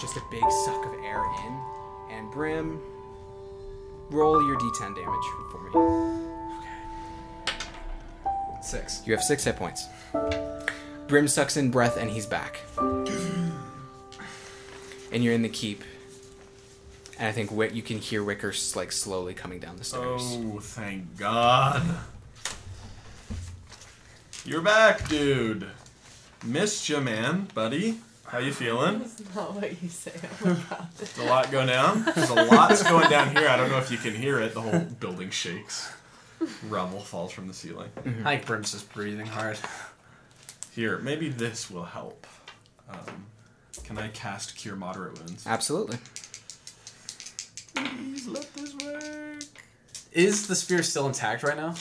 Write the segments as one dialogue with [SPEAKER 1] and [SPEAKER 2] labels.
[SPEAKER 1] block of air in, and Brim, roll your d10 damage for me.
[SPEAKER 2] Six.
[SPEAKER 1] You have six hit points. Brim sucks in breath and he's back. and you're in the keep. And I think Wick, you can hear Wicker like slowly coming down the stairs.
[SPEAKER 3] Oh, thank God. You're back, dude. Missed you, man, buddy. How you feeling?
[SPEAKER 4] That's not what you say. Oh my god.
[SPEAKER 3] There's a lot going down. There's a lot's going down here. I don't know if you can hear it. The whole building shakes. Rubble falls from the ceiling.
[SPEAKER 2] I think Brim's just breathing hard.
[SPEAKER 3] Here, maybe this will help. Um, can I cast Cure Moderate Wounds?
[SPEAKER 1] Absolutely.
[SPEAKER 3] Please let this work.
[SPEAKER 2] Is the spear still intact right now?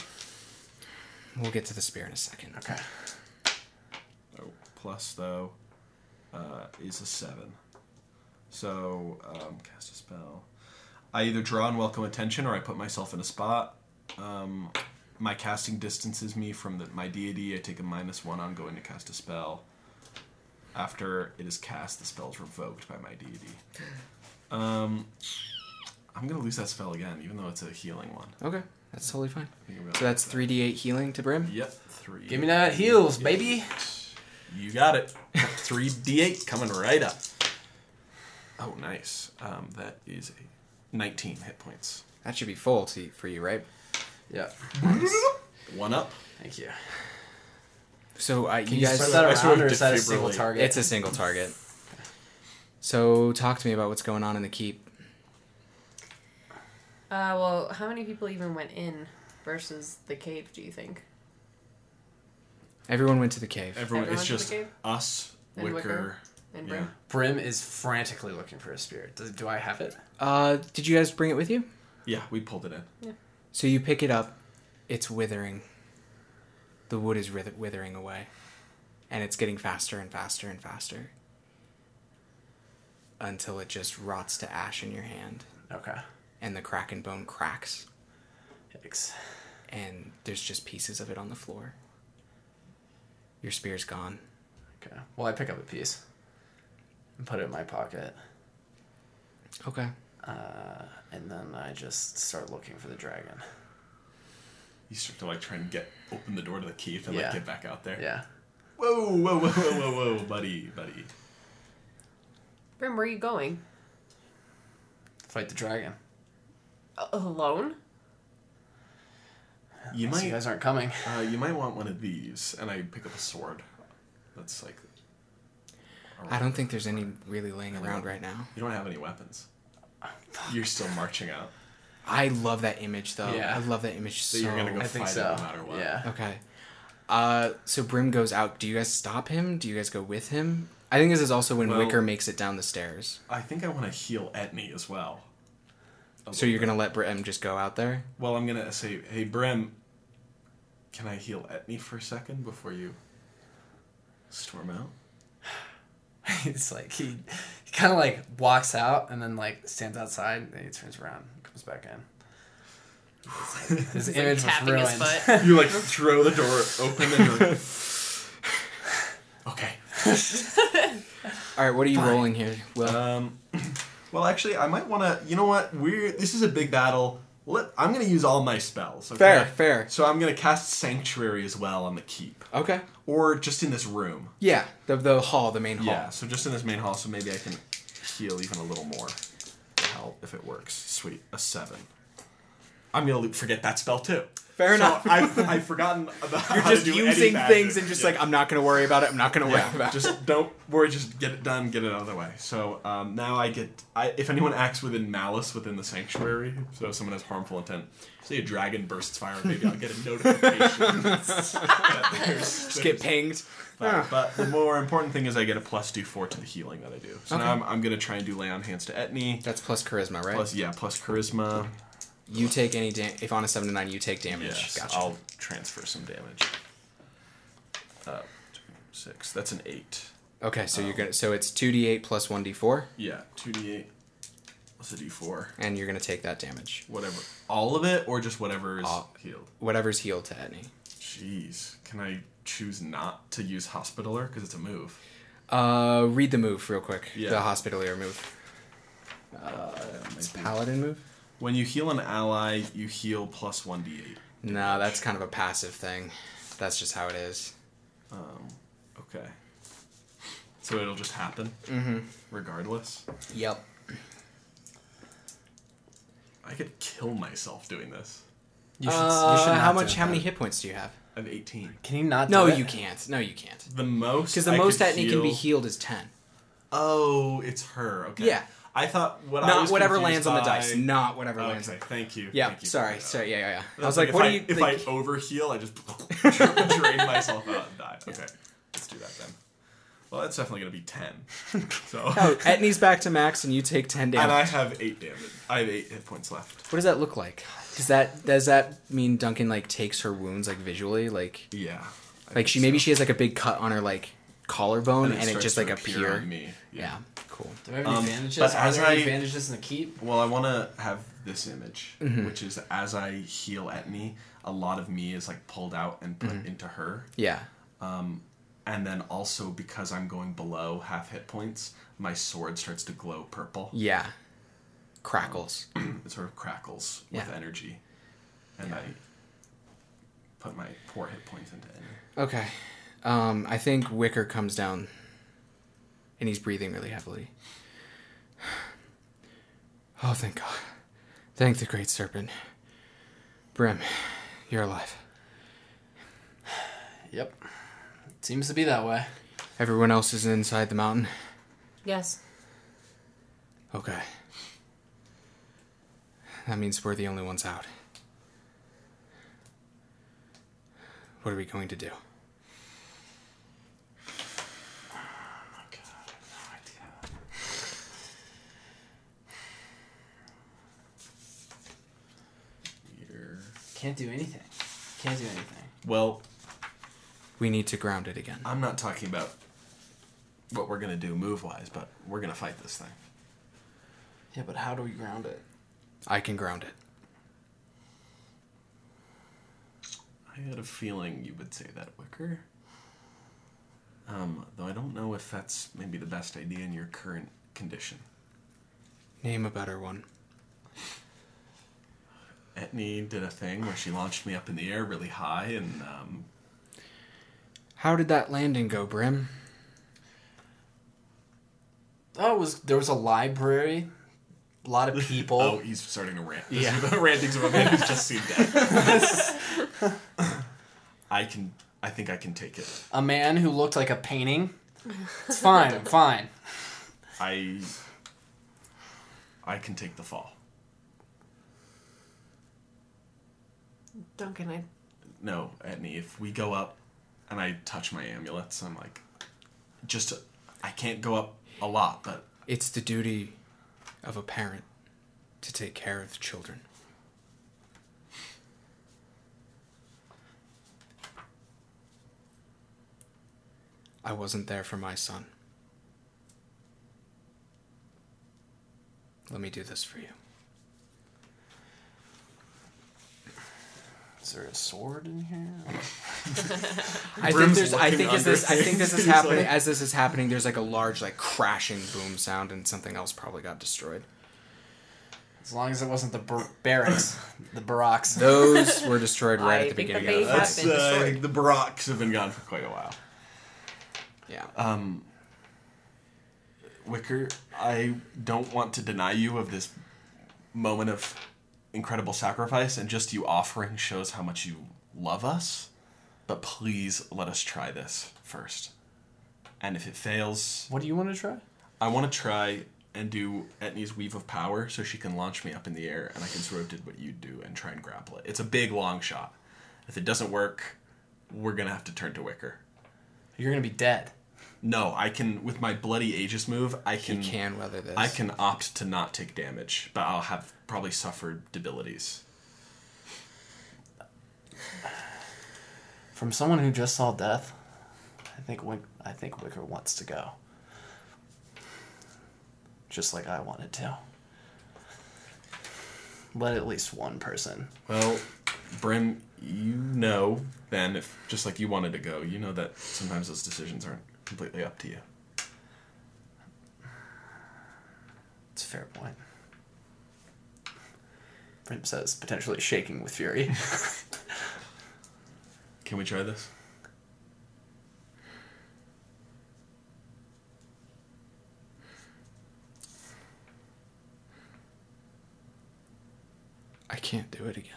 [SPEAKER 1] We'll get to the spear in a second.
[SPEAKER 2] Okay.
[SPEAKER 3] Oh, plus though uh, is a seven. So um, cast a spell. I either draw unwelcome attention or I put myself in a spot. Um, my casting distances me from the, my deity. I take a minus one on going to cast a spell. After it is cast, the spell is revoked by my deity. Um, I'm gonna lose that spell again, even though it's a healing one.
[SPEAKER 1] Okay, that's totally fine.
[SPEAKER 3] I think I'm gonna
[SPEAKER 1] So that's 3d8 healing to Brim?
[SPEAKER 3] Yep, three.
[SPEAKER 2] Give me that heals, baby.
[SPEAKER 3] You got it. Three D8 coming right up. Oh, nice. Um, that is a 19 hit points.
[SPEAKER 1] That should be full to, for you, right?
[SPEAKER 2] Yeah.
[SPEAKER 3] One up.
[SPEAKER 2] Thank you.
[SPEAKER 1] So uh, you
[SPEAKER 2] you,
[SPEAKER 1] guys.
[SPEAKER 2] spread that
[SPEAKER 3] I sort of
[SPEAKER 2] or is that a single target?
[SPEAKER 1] It's a single target. So talk to me about what's going on in the keep.
[SPEAKER 4] Uh, well, how many people even went in versus the cave? Do you think?
[SPEAKER 1] Everyone went to the cave.
[SPEAKER 3] Everyone,
[SPEAKER 4] Everyone
[SPEAKER 3] it's
[SPEAKER 4] to the
[SPEAKER 3] just
[SPEAKER 4] cave?
[SPEAKER 3] us,
[SPEAKER 4] And
[SPEAKER 3] Wicker.
[SPEAKER 4] Wicker? And
[SPEAKER 3] Yeah.
[SPEAKER 4] Brim.
[SPEAKER 2] Brim is frantically looking for a spear. Do, do I have it?
[SPEAKER 1] Uh, did you guys bring it with you?
[SPEAKER 3] Yeah, we pulled it in.
[SPEAKER 1] So you pick it up. It's withering. The wood is wither- withering away, and it's getting faster and faster and faster until it just rots to ash in your hand,
[SPEAKER 2] Okay.
[SPEAKER 1] and the kraken bone cracks,
[SPEAKER 2] Yikes.
[SPEAKER 1] and there's just pieces of it on the floor. Your spear's gone.
[SPEAKER 2] Okay. Well, I pick up a piece and put it in my pocket,
[SPEAKER 1] Okay.
[SPEAKER 2] uh, and then I just start looking for the dragon.
[SPEAKER 3] You start to like try and get open the door to the keep and
[SPEAKER 2] Yeah.
[SPEAKER 3] like get back out there.
[SPEAKER 2] Yeah.
[SPEAKER 3] Whoa, whoa, whoa, whoa, whoa, whoa, buddy, buddy.
[SPEAKER 4] Brim, where are you going?
[SPEAKER 2] Fight the dragon.
[SPEAKER 4] A- alone?
[SPEAKER 3] You
[SPEAKER 2] Unless
[SPEAKER 3] might,
[SPEAKER 2] you guys aren't coming.
[SPEAKER 3] uh, you might want one of these, and I pick up a sword. That's like.
[SPEAKER 1] I don't think there's any really laying around right now.
[SPEAKER 3] You don't have any weapons. You're still marching out.
[SPEAKER 1] I love that image though.
[SPEAKER 2] Yeah.
[SPEAKER 1] I love that image so.
[SPEAKER 3] So you're gonna go
[SPEAKER 2] I think
[SPEAKER 3] fight
[SPEAKER 2] so.
[SPEAKER 3] it no matter what.
[SPEAKER 2] Yeah.
[SPEAKER 1] Okay. Uh, so Brim goes out. Do you guys stop him? Do you guys go with him? I think this is also when
[SPEAKER 3] Well-
[SPEAKER 1] Wicker makes it down the stairs.
[SPEAKER 3] I think I want to heal Etney as well. A
[SPEAKER 1] So you're gonna let Brim just go out there?
[SPEAKER 3] Well, I'm gonna say, hey Brim, can I heal Etney for a second before you storm out?
[SPEAKER 2] it's like he, he kind of like walks out and then like stands outside and he turns around and comes back in. Like, his
[SPEAKER 4] He's,
[SPEAKER 2] image
[SPEAKER 4] like,
[SPEAKER 2] was
[SPEAKER 4] tapping his
[SPEAKER 2] ruined.
[SPEAKER 4] foot.
[SPEAKER 3] You like throw the door open and you're like, okay.
[SPEAKER 1] All right. What are you
[SPEAKER 3] Fine.
[SPEAKER 1] rolling here? Will
[SPEAKER 3] Um, well, actually, I might want to. You know what? We're this is a big battle. Let, I'm gonna use all my spells. Okay?
[SPEAKER 1] fair, fair.
[SPEAKER 3] So I'm gonna cast Sanctuary as well on the keep,
[SPEAKER 1] Okay.
[SPEAKER 3] or just in this room.
[SPEAKER 1] Yeah. The the hall, the main hall.
[SPEAKER 3] Yeah. So just in this main hall, so maybe I can heal even a little more. To help if it works. Sweet, a seven. I'm gonna forget that spell too.
[SPEAKER 1] Fair
[SPEAKER 3] So
[SPEAKER 1] enough.
[SPEAKER 3] I've, I've forgotten about
[SPEAKER 1] You're
[SPEAKER 3] how to
[SPEAKER 1] just
[SPEAKER 3] do
[SPEAKER 1] using
[SPEAKER 3] magic.
[SPEAKER 1] things and just
[SPEAKER 3] Yeah.
[SPEAKER 1] like I'm not gonna worry about it. I'm not gonna worry
[SPEAKER 3] Yeah,
[SPEAKER 1] about it.
[SPEAKER 3] just don't worry. Just get it done. Get it out of the way. So um, now I get. I, if anyone acts within malice within the sanctuary, so if someone has harmful intent, say a dragon bursts fire, maybe I'll get a notification. that there's-
[SPEAKER 1] Just get pinged.
[SPEAKER 3] fire. But the more important thing is I get a plus two four to the healing that I do. So
[SPEAKER 1] Okay.
[SPEAKER 3] now I'm, I'm gonna try and do lay on hands to Etney.
[SPEAKER 1] That's plus charisma, right?
[SPEAKER 3] Plus yeah, plus charisma.
[SPEAKER 1] You take any dam- if on a seven to nine, you take damage.
[SPEAKER 3] Yes,
[SPEAKER 1] gotcha.
[SPEAKER 3] I'll transfer some damage. Uh, two, six. That's an eight.
[SPEAKER 1] Okay, so
[SPEAKER 3] Um,
[SPEAKER 1] you're gonna so it's two d eight plus one d four,
[SPEAKER 3] Yeah, two d eight. What's a d four?
[SPEAKER 1] and you're gonna take that damage.
[SPEAKER 3] Whatever. All of it, or just whatever is
[SPEAKER 1] All.
[SPEAKER 3] healed.
[SPEAKER 1] Whatever's healed to Etney.
[SPEAKER 3] Jeez, can I choose not to use Hospitaler because it's a move?
[SPEAKER 1] Uh, read the move real quick.
[SPEAKER 3] Yeah.
[SPEAKER 1] The hospitalier move. Uh Paladin move?
[SPEAKER 3] When you heal an ally, you heal plus one d8.
[SPEAKER 1] No, that's kind of a passive thing. That's just how it is.
[SPEAKER 3] Um, okay. So it'll just happen,
[SPEAKER 1] Mm-hmm.
[SPEAKER 3] regardless.
[SPEAKER 1] Yep.
[SPEAKER 3] I could kill myself doing this.
[SPEAKER 2] You should,
[SPEAKER 1] Uh,
[SPEAKER 2] you should
[SPEAKER 1] how much?
[SPEAKER 2] do
[SPEAKER 1] How
[SPEAKER 2] it.
[SPEAKER 1] many hit points do you have?
[SPEAKER 3] I have 18.
[SPEAKER 2] Can you not?
[SPEAKER 1] No,
[SPEAKER 2] it?
[SPEAKER 1] you can't. No, you can't.
[SPEAKER 3] The most.
[SPEAKER 1] Because the
[SPEAKER 3] I
[SPEAKER 1] most
[SPEAKER 3] could
[SPEAKER 1] Etney can be healed is ten.
[SPEAKER 3] Oh, it's her. Okay.
[SPEAKER 1] Yeah.
[SPEAKER 3] I thought what I was
[SPEAKER 1] whatever lands on the dice. Not whatever lands.
[SPEAKER 3] Okay,
[SPEAKER 1] On...
[SPEAKER 3] thank you.
[SPEAKER 1] Yeah.
[SPEAKER 3] Thank you
[SPEAKER 1] sorry. Sorry. Yeah. Yeah. Yeah. I
[SPEAKER 3] I
[SPEAKER 1] was like,
[SPEAKER 3] if
[SPEAKER 1] what
[SPEAKER 3] I,
[SPEAKER 1] do you?
[SPEAKER 3] If
[SPEAKER 1] think?
[SPEAKER 3] I overheal, I just drain myself out and die. Okay, let's do that then. Well, that's definitely gonna be ten. So.
[SPEAKER 1] Oh, Etney's back to max, and you take ten damage.
[SPEAKER 3] and I have eight damage. I have eight hit points left.
[SPEAKER 1] What does that look like? Does that does that mean Duncan like takes her wounds like visually, like
[SPEAKER 3] Yeah. I
[SPEAKER 1] like she
[SPEAKER 3] think
[SPEAKER 1] maybe she has like a big cut on her like collarbone, and, it
[SPEAKER 3] starts
[SPEAKER 1] just like
[SPEAKER 3] appear me.
[SPEAKER 1] Yeah. Cool.
[SPEAKER 2] Do I have any
[SPEAKER 3] Um,
[SPEAKER 2] advantages?
[SPEAKER 3] but
[SPEAKER 2] Are
[SPEAKER 3] as
[SPEAKER 2] there any
[SPEAKER 3] I-
[SPEAKER 2] advantages in the keep?
[SPEAKER 3] Well, I want to have this image,
[SPEAKER 1] Mm-hmm.
[SPEAKER 3] which is as I heal Etney, a lot of me is like pulled out and put
[SPEAKER 1] Mm-hmm.
[SPEAKER 3] into her.
[SPEAKER 1] Yeah.
[SPEAKER 3] And then also because I'm going below half hit points, my sword starts to glow purple.
[SPEAKER 1] Yeah. Crackles.
[SPEAKER 3] It sort of crackles with energy. And
[SPEAKER 1] Yeah.
[SPEAKER 3] I put my poor hit points into energy.
[SPEAKER 1] Okay. Um, I think Wicker comes down, and he's breathing really heavily. Oh, thank God! Thank the Great Serpent. Brim, you're alive.
[SPEAKER 2] Yep. Seems to be that way.
[SPEAKER 1] Everyone else is inside the mountain.
[SPEAKER 4] Yes.
[SPEAKER 1] Okay. That means we're the only ones out. What are we going to do?
[SPEAKER 3] Here.
[SPEAKER 2] Can't do anything. Can't do anything.
[SPEAKER 3] Well,
[SPEAKER 1] We need to ground it again.
[SPEAKER 3] I'm not talking about what we're gonna do move wise, but we're gonna fight this thing.
[SPEAKER 2] Yeah, but how do we ground it?
[SPEAKER 1] I can ground it.
[SPEAKER 3] I had a feeling you would say that, Wicker. Um, though I don't know if that's maybe the best idea in your current condition.
[SPEAKER 1] Name a better one.
[SPEAKER 3] Etney did a thing where she launched me up in the air really high, and um,
[SPEAKER 1] How did that landing go, Brim?
[SPEAKER 2] Oh, it was there was a library, a lot of people.
[SPEAKER 3] oh, he's starting to rant.
[SPEAKER 1] Yeah.
[SPEAKER 3] the rantings of a man who's just seen death. I can. I think I can take it.
[SPEAKER 2] A man who looked like a painting. It's fine. I'm fine.
[SPEAKER 3] I. I can take the fall.
[SPEAKER 4] Duncan, I
[SPEAKER 3] No, Etney, if we go up and I touch my amulets, I'm like, just, I can't go up a lot, but
[SPEAKER 1] It's the duty of a parent to take care of the children. I wasn't there for my son. Let me do this for you.
[SPEAKER 2] Is there a sword in here?
[SPEAKER 1] I think
[SPEAKER 3] Brim's
[SPEAKER 1] there's. I
[SPEAKER 3] looking
[SPEAKER 1] think as
[SPEAKER 3] under
[SPEAKER 1] this. I think this is
[SPEAKER 3] things.
[SPEAKER 1] happening.
[SPEAKER 3] He's like-
[SPEAKER 1] As this is happening, there's like a large, like crashing boom sound, and something else probably got destroyed.
[SPEAKER 2] As long as it wasn't the bar- barracks, the barracks.
[SPEAKER 1] Those were destroyed right
[SPEAKER 4] I
[SPEAKER 1] at the
[SPEAKER 4] think the
[SPEAKER 1] beginning. of
[SPEAKER 4] base
[SPEAKER 1] the
[SPEAKER 4] has
[SPEAKER 1] fight.
[SPEAKER 4] been
[SPEAKER 3] uh,
[SPEAKER 4] destroyed.
[SPEAKER 3] the Baracks have been gone for quite a while.
[SPEAKER 1] Yeah.
[SPEAKER 3] Um, Wicker, I don't want to deny you of this moment of incredible sacrifice, and just you offering shows how much you love us. But please let us try this first. And if it fails,
[SPEAKER 2] What do you want to try?
[SPEAKER 3] I want to try and do Etney's Weave of Power so she can launch me up in the air and I can sort of do what you'd do and try and grapple it. It's a big, long shot. If it doesn't work, we're going to have to turn to Wicker.
[SPEAKER 2] You're gonna be dead.
[SPEAKER 3] No, I can, with my Bloody Aegis move, I can.
[SPEAKER 1] He
[SPEAKER 3] can
[SPEAKER 1] weather this.
[SPEAKER 3] I can opt to not take damage, but I'll have probably suffered debilities.
[SPEAKER 2] From someone who just saw death, I think Wick- I think Wicker wants to go. Just like I wanted to. Let at least one person.
[SPEAKER 3] Well, Brim, you know then, if just like you wanted to go, you know that sometimes those decisions aren't completely up to you.
[SPEAKER 2] It's a fair point. Brim says, potentially shaking with fury.
[SPEAKER 3] Can we try this?
[SPEAKER 1] I can't do it again.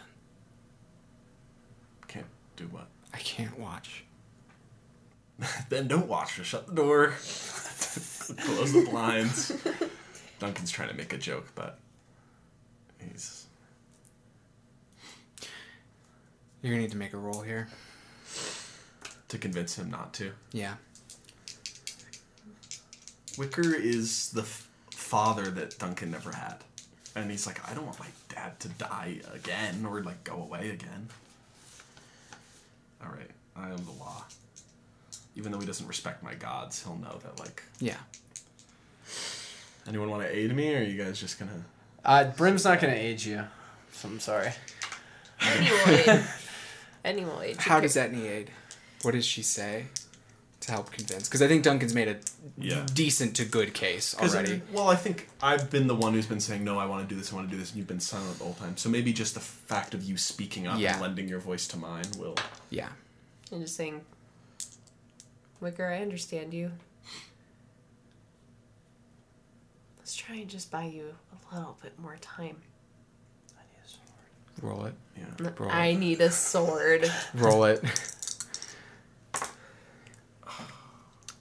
[SPEAKER 3] Can't do what?
[SPEAKER 1] I can't watch.
[SPEAKER 3] then don't watch. Just shut the door. Close the blinds. Duncan's trying to make a joke, but he's
[SPEAKER 1] You're gonna need to make a roll here.
[SPEAKER 3] to convince him not to.
[SPEAKER 1] Yeah.
[SPEAKER 3] Wicker is the f- father that Duncan never had. And he's like, I don't want my dad to die again or like go away again. All right, I am the law. Even though he doesn't respect my gods, he'll know that like.
[SPEAKER 1] Yeah.
[SPEAKER 3] Anyone want to aid me, or are you guys just gonna?
[SPEAKER 2] uh, Brim's not going to aid you. So I'm sorry.
[SPEAKER 4] Anyway. anyway.
[SPEAKER 1] How does Etney aid? What does she say to help convince? Because I think Duncan's made a
[SPEAKER 3] Yeah.
[SPEAKER 1] decent to good case already.
[SPEAKER 3] Uh, well, I think I've been the one who's been saying no. I want to do this. I want to do this, and you've been silent the whole time. So maybe just the fact of you speaking up
[SPEAKER 1] Yeah.
[SPEAKER 3] and lending your voice to mine will.
[SPEAKER 1] Yeah.
[SPEAKER 4] I'm just saying, Wicker, I understand you. Let's try and just buy you a little bit more time.
[SPEAKER 1] Roll it.
[SPEAKER 3] Yeah.
[SPEAKER 1] Roll
[SPEAKER 4] I
[SPEAKER 1] it.
[SPEAKER 4] need a sword.
[SPEAKER 1] Roll it.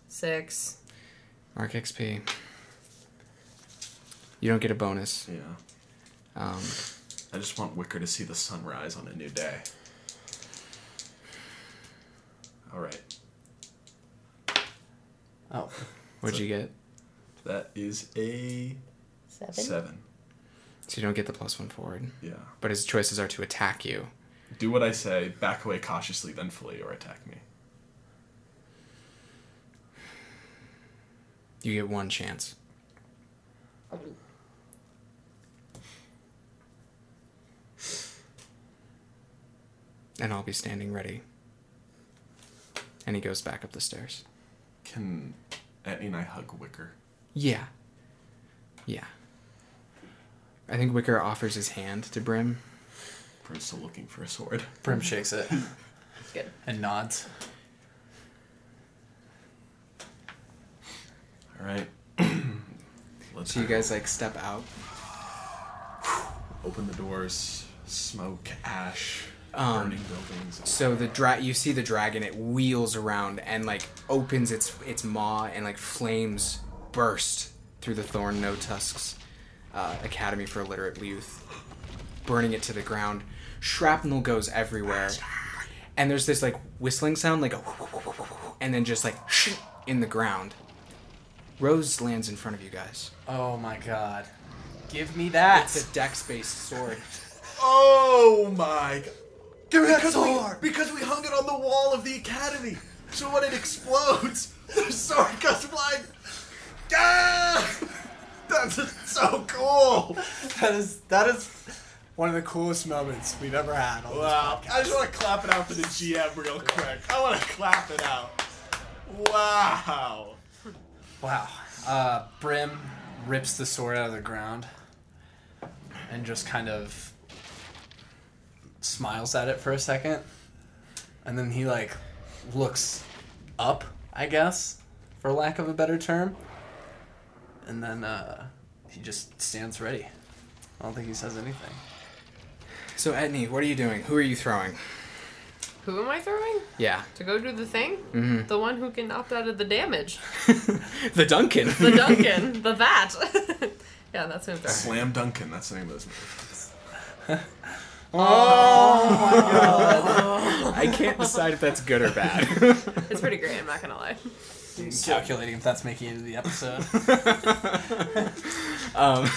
[SPEAKER 4] Six.
[SPEAKER 1] Mark XP. You don't get a bonus.
[SPEAKER 3] Yeah.
[SPEAKER 1] Um,
[SPEAKER 3] I just want Wicker to see the sunrise on a new day. All right.
[SPEAKER 2] Oh.
[SPEAKER 1] what'd you get?
[SPEAKER 3] That is a
[SPEAKER 4] Seven.
[SPEAKER 3] seven.
[SPEAKER 1] So you don't get the plus one forward.
[SPEAKER 3] Yeah.
[SPEAKER 1] But his choices are to attack you.
[SPEAKER 3] Do what I say, back away cautiously, then flee or attack me.
[SPEAKER 1] You get one chance. And I'll be standing ready. And he goes back up the stairs.
[SPEAKER 3] Can Etney and I hug Wicker?
[SPEAKER 1] Yeah. Yeah. I think Wicker offers his hand to Brim.
[SPEAKER 3] Brim's still looking for a sword.
[SPEAKER 2] Brim shakes it
[SPEAKER 4] Good.
[SPEAKER 2] and nods.
[SPEAKER 3] All right. Let's
[SPEAKER 1] So you guys like step out.
[SPEAKER 3] open the doors. Smoke, ash,
[SPEAKER 1] Um,
[SPEAKER 3] burning buildings.
[SPEAKER 1] So the dra- you see the dragon, it wheels around and like opens its its maw and like flames burst through the thorn no tusks uh, academy for illiterate youth, burning it to the ground. Shrapnel goes everywhere, and there's this like whistling sound, like a, and then just like in the ground. Rose lands in front of you guys.
[SPEAKER 2] Oh my god. Give me that.
[SPEAKER 1] It's a dex-based sword.
[SPEAKER 3] Oh my god. Give me that sword! We, because we hung it on the wall of the academy. So when it explodes, the sword goes flying. Ah! That's so cool!
[SPEAKER 2] That is that is one of the coolest moments we've ever had. On
[SPEAKER 3] Wow. I just want to clap it out for the GM real quick. I want to clap it out. Wow.
[SPEAKER 2] Wow. Uh, Brim rips the sword out of the ground and just kind of smiles at it for a second. And then he, like, looks up, I guess, for lack of a better term. And then uh, he just stands ready. I don't think he says anything.
[SPEAKER 1] So Etney, what are you doing? Who are you throwing?
[SPEAKER 4] Who am I throwing?
[SPEAKER 1] Yeah,
[SPEAKER 4] To go do the thing?
[SPEAKER 1] Mhm.
[SPEAKER 4] The one who can opt out of the damage.
[SPEAKER 1] the Duncan.
[SPEAKER 4] The Duncan. the Vat. yeah, that's who I'm throwing.
[SPEAKER 3] Slam Duncan, that's the name of this movie. Oh, oh my god.
[SPEAKER 1] I can't decide if that's good or bad.
[SPEAKER 4] It's pretty great, I'm not gonna lie.
[SPEAKER 2] Calculating if that's making it into the episode.
[SPEAKER 1] um,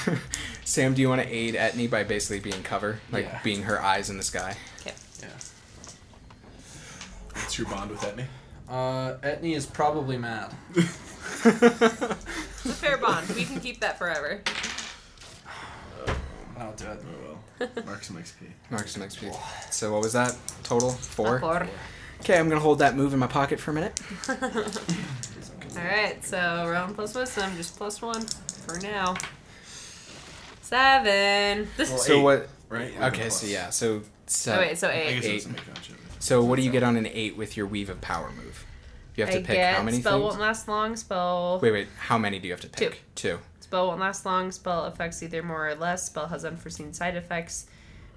[SPEAKER 1] Sam, do you want to aid Etney by basically being cover, like
[SPEAKER 2] Yeah.
[SPEAKER 1] being her eyes in the sky?
[SPEAKER 4] Okay.
[SPEAKER 2] yeah.
[SPEAKER 3] What's your bond with Etney?
[SPEAKER 2] Uh, Etney is probably mad.
[SPEAKER 4] It's a fair bond. We can keep that forever.
[SPEAKER 2] I'll do it.
[SPEAKER 3] Oh well. Mark some XP.
[SPEAKER 1] Mark some XP. So what was that total? Four.
[SPEAKER 4] Four.
[SPEAKER 1] Okay, I'm gonna hold that move in my pocket for a minute.
[SPEAKER 4] Alright, so round plus wisdom, just plus one for now. Seven.
[SPEAKER 1] This so
[SPEAKER 3] eight.
[SPEAKER 1] what?
[SPEAKER 3] right? With
[SPEAKER 1] Okay,
[SPEAKER 3] the
[SPEAKER 1] so yeah, so so,
[SPEAKER 4] Oh wait, so
[SPEAKER 3] I
[SPEAKER 4] eight.
[SPEAKER 3] guess it
[SPEAKER 1] Eight.
[SPEAKER 3] doesn't make much of it.
[SPEAKER 1] so what do you get on an eight with your weave of power move? You have to
[SPEAKER 4] I
[SPEAKER 1] pick
[SPEAKER 4] get
[SPEAKER 1] how many
[SPEAKER 4] spell
[SPEAKER 1] things?
[SPEAKER 4] won't last long. Spell
[SPEAKER 1] Wait, wait. How many do you have to pick?
[SPEAKER 4] Two.
[SPEAKER 1] Two.
[SPEAKER 4] spell won't last long. Spell affects either more or less. Spell has unforeseen side effects,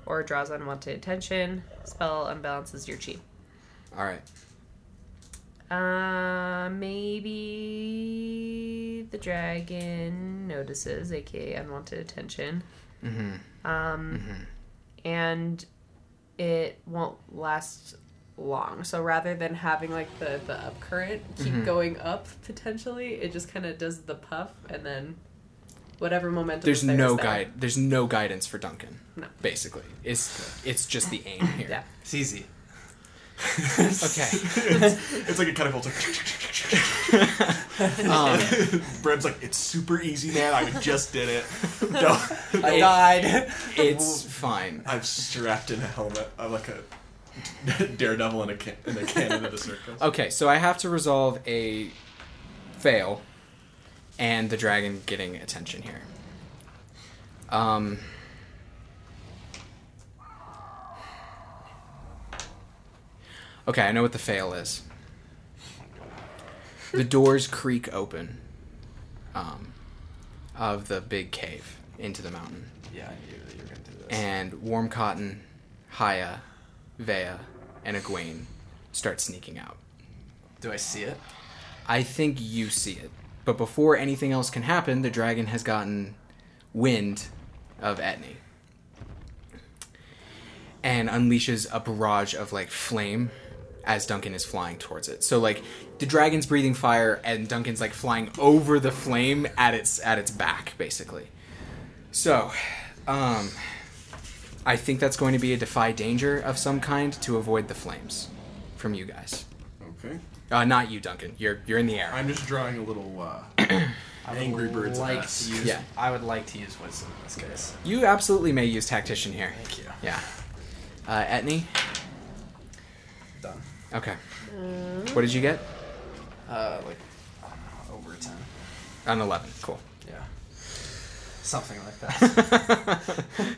[SPEAKER 4] or draws unwanted attention. Spell unbalances your chi.
[SPEAKER 1] All right.
[SPEAKER 4] Uh, maybe the dragon notices, aka unwanted attention.
[SPEAKER 1] Mm-hmm.
[SPEAKER 4] Um,
[SPEAKER 1] Mhm.
[SPEAKER 4] and it won't last long. So rather than having like the the up current keep
[SPEAKER 1] Mhm.
[SPEAKER 4] going up potentially, it just kind of does the puff and then whatever momentum.
[SPEAKER 1] There's
[SPEAKER 4] there
[SPEAKER 1] no
[SPEAKER 4] is there.
[SPEAKER 1] guide. There's no guidance for Duncan.
[SPEAKER 4] No.
[SPEAKER 1] Basically, it's it's just the aim here.
[SPEAKER 4] Yeah.
[SPEAKER 2] It's easy.
[SPEAKER 1] Okay.
[SPEAKER 3] it's, it's like a catapult. Like,
[SPEAKER 1] Um,
[SPEAKER 3] Breb's like, it's super easy, man. I just did it. No,
[SPEAKER 2] I died.
[SPEAKER 1] it's fine.
[SPEAKER 3] I'm strapped in a helmet. I'm like a daredevil in a can- in a cannon at a circus.
[SPEAKER 1] Okay, so I have to resolve a fail and the dragon getting attention here. Um Okay, I know what the fail is. The doors creak open um, of the big cave into the mountain.
[SPEAKER 2] Yeah, I knew that you were gonna do this.
[SPEAKER 1] And Warm Cotton, Haya, Vea, and Egwene start sneaking out.
[SPEAKER 2] do I see it?
[SPEAKER 1] I think you see it. But before anything else can happen, the dragon has gotten wind of Etni. And unleashes a barrage of like flame as Duncan is flying towards it. So like the dragon's breathing fire and Duncan's like flying over the flame at its at its back, basically. So, um I think that's going to be a defy danger of some kind to avoid the flames from you guys.
[SPEAKER 3] Okay.
[SPEAKER 1] Uh, not you, Duncan. You're you're in the air.
[SPEAKER 3] I'm just drawing a little. Uh,
[SPEAKER 2] I
[SPEAKER 3] Angry Birds
[SPEAKER 2] like
[SPEAKER 3] ass.
[SPEAKER 2] to use.
[SPEAKER 1] Yeah.
[SPEAKER 2] I would like to use wisdom in this case.
[SPEAKER 1] You absolutely may use tactician here.
[SPEAKER 2] Thank you.
[SPEAKER 1] Yeah. Uh, Etni.
[SPEAKER 2] Done.
[SPEAKER 1] Okay. What did you get?
[SPEAKER 2] Uh, like I don't know, over ten.
[SPEAKER 1] An eleven. Cool.
[SPEAKER 2] Yeah. Something like that.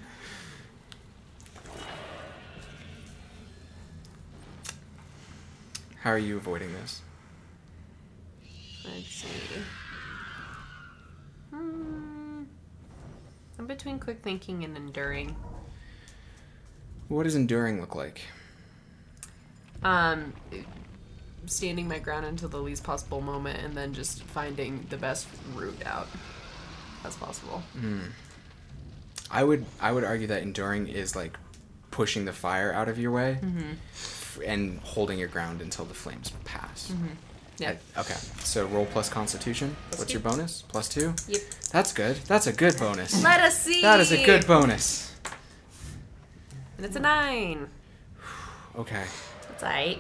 [SPEAKER 1] How are you avoiding this?
[SPEAKER 4] Let's see. Hmm. I'm between quick thinking and enduring.
[SPEAKER 1] What does enduring look like?
[SPEAKER 4] Um, standing my ground until the least possible moment, and then just finding the best route out as possible. Hmm.
[SPEAKER 1] I would I would argue that enduring is like pushing the fire out of your way f- and holding your ground until the flames pass. Mm-hmm.
[SPEAKER 4] Yeah.
[SPEAKER 1] I- okay. So roll plus Constitution.
[SPEAKER 4] Plus
[SPEAKER 1] What's
[SPEAKER 4] two.
[SPEAKER 1] your bonus? Plus two.
[SPEAKER 4] Yep.
[SPEAKER 1] That's good. That's a good bonus.
[SPEAKER 4] Let us see.
[SPEAKER 1] That is a good bonus.
[SPEAKER 4] And it's a nine.
[SPEAKER 1] Okay.
[SPEAKER 4] That's alright.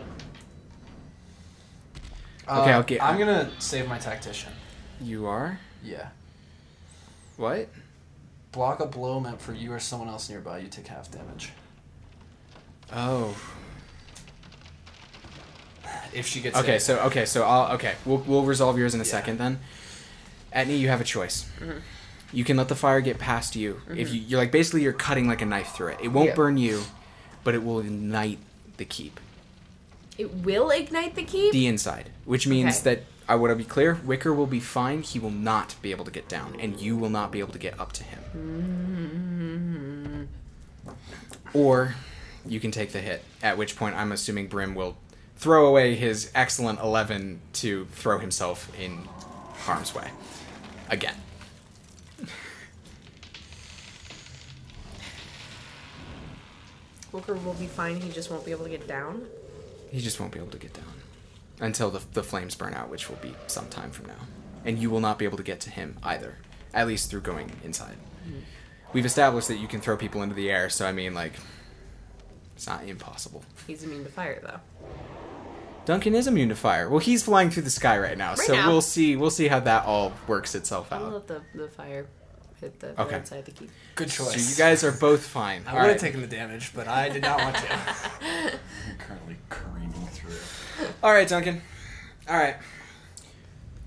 [SPEAKER 1] Okay,
[SPEAKER 2] Uh,
[SPEAKER 1] I'll get-
[SPEAKER 2] I'm gonna save my tactician.
[SPEAKER 1] You are
[SPEAKER 2] Yeah.
[SPEAKER 1] what?
[SPEAKER 2] Block a blow meant for you or someone else nearby. You take half damage.
[SPEAKER 1] Oh.
[SPEAKER 2] If she gets
[SPEAKER 1] Okay,
[SPEAKER 2] hit.
[SPEAKER 1] so okay, so I'll okay. We'll we'll resolve yours in a
[SPEAKER 2] Yeah.
[SPEAKER 1] second then. Etni, you have a choice. You can let the fire get past you. If you you're like basically you're cutting like a knife through it. It won't
[SPEAKER 4] Yeah.
[SPEAKER 1] burn you, but it will ignite the keep,
[SPEAKER 4] It will ignite the keep.
[SPEAKER 1] the inside, which means
[SPEAKER 4] Okay.
[SPEAKER 1] that I want to be clear. Wicker will be fine. He will not be able to get down, and you will not be able to get up to him. Mm-hmm. Or you can take the hit. At which point, I'm assuming Brim will throw away his excellent 11 to throw himself in harm's way. Again.
[SPEAKER 4] Wicker will be fine. He just won't be able to get down.
[SPEAKER 1] He just won't be able to get down until the, the flames burn out, which will be some time from now. And you will not be able to get to him either, at least through going inside. Hmm. We've established that you can throw people into the air, so I mean, like, it's not impossible.
[SPEAKER 4] He's immune to fire, though.
[SPEAKER 1] Duncan is immune to fire. Well, he's flying through the sky right now,
[SPEAKER 4] Right
[SPEAKER 1] so
[SPEAKER 4] now.
[SPEAKER 1] we'll see. We'll see how that all works itself out.
[SPEAKER 4] I'll let the, the fire hit the
[SPEAKER 1] Okay.
[SPEAKER 4] inside of the keep.
[SPEAKER 2] Good
[SPEAKER 1] So
[SPEAKER 2] choice.
[SPEAKER 1] you guys are both fine.
[SPEAKER 2] I
[SPEAKER 1] All
[SPEAKER 2] would have
[SPEAKER 1] right.
[SPEAKER 2] taken the damage, but I did not want to.
[SPEAKER 3] I'm currently careening through.
[SPEAKER 1] All right, Duncan. All right.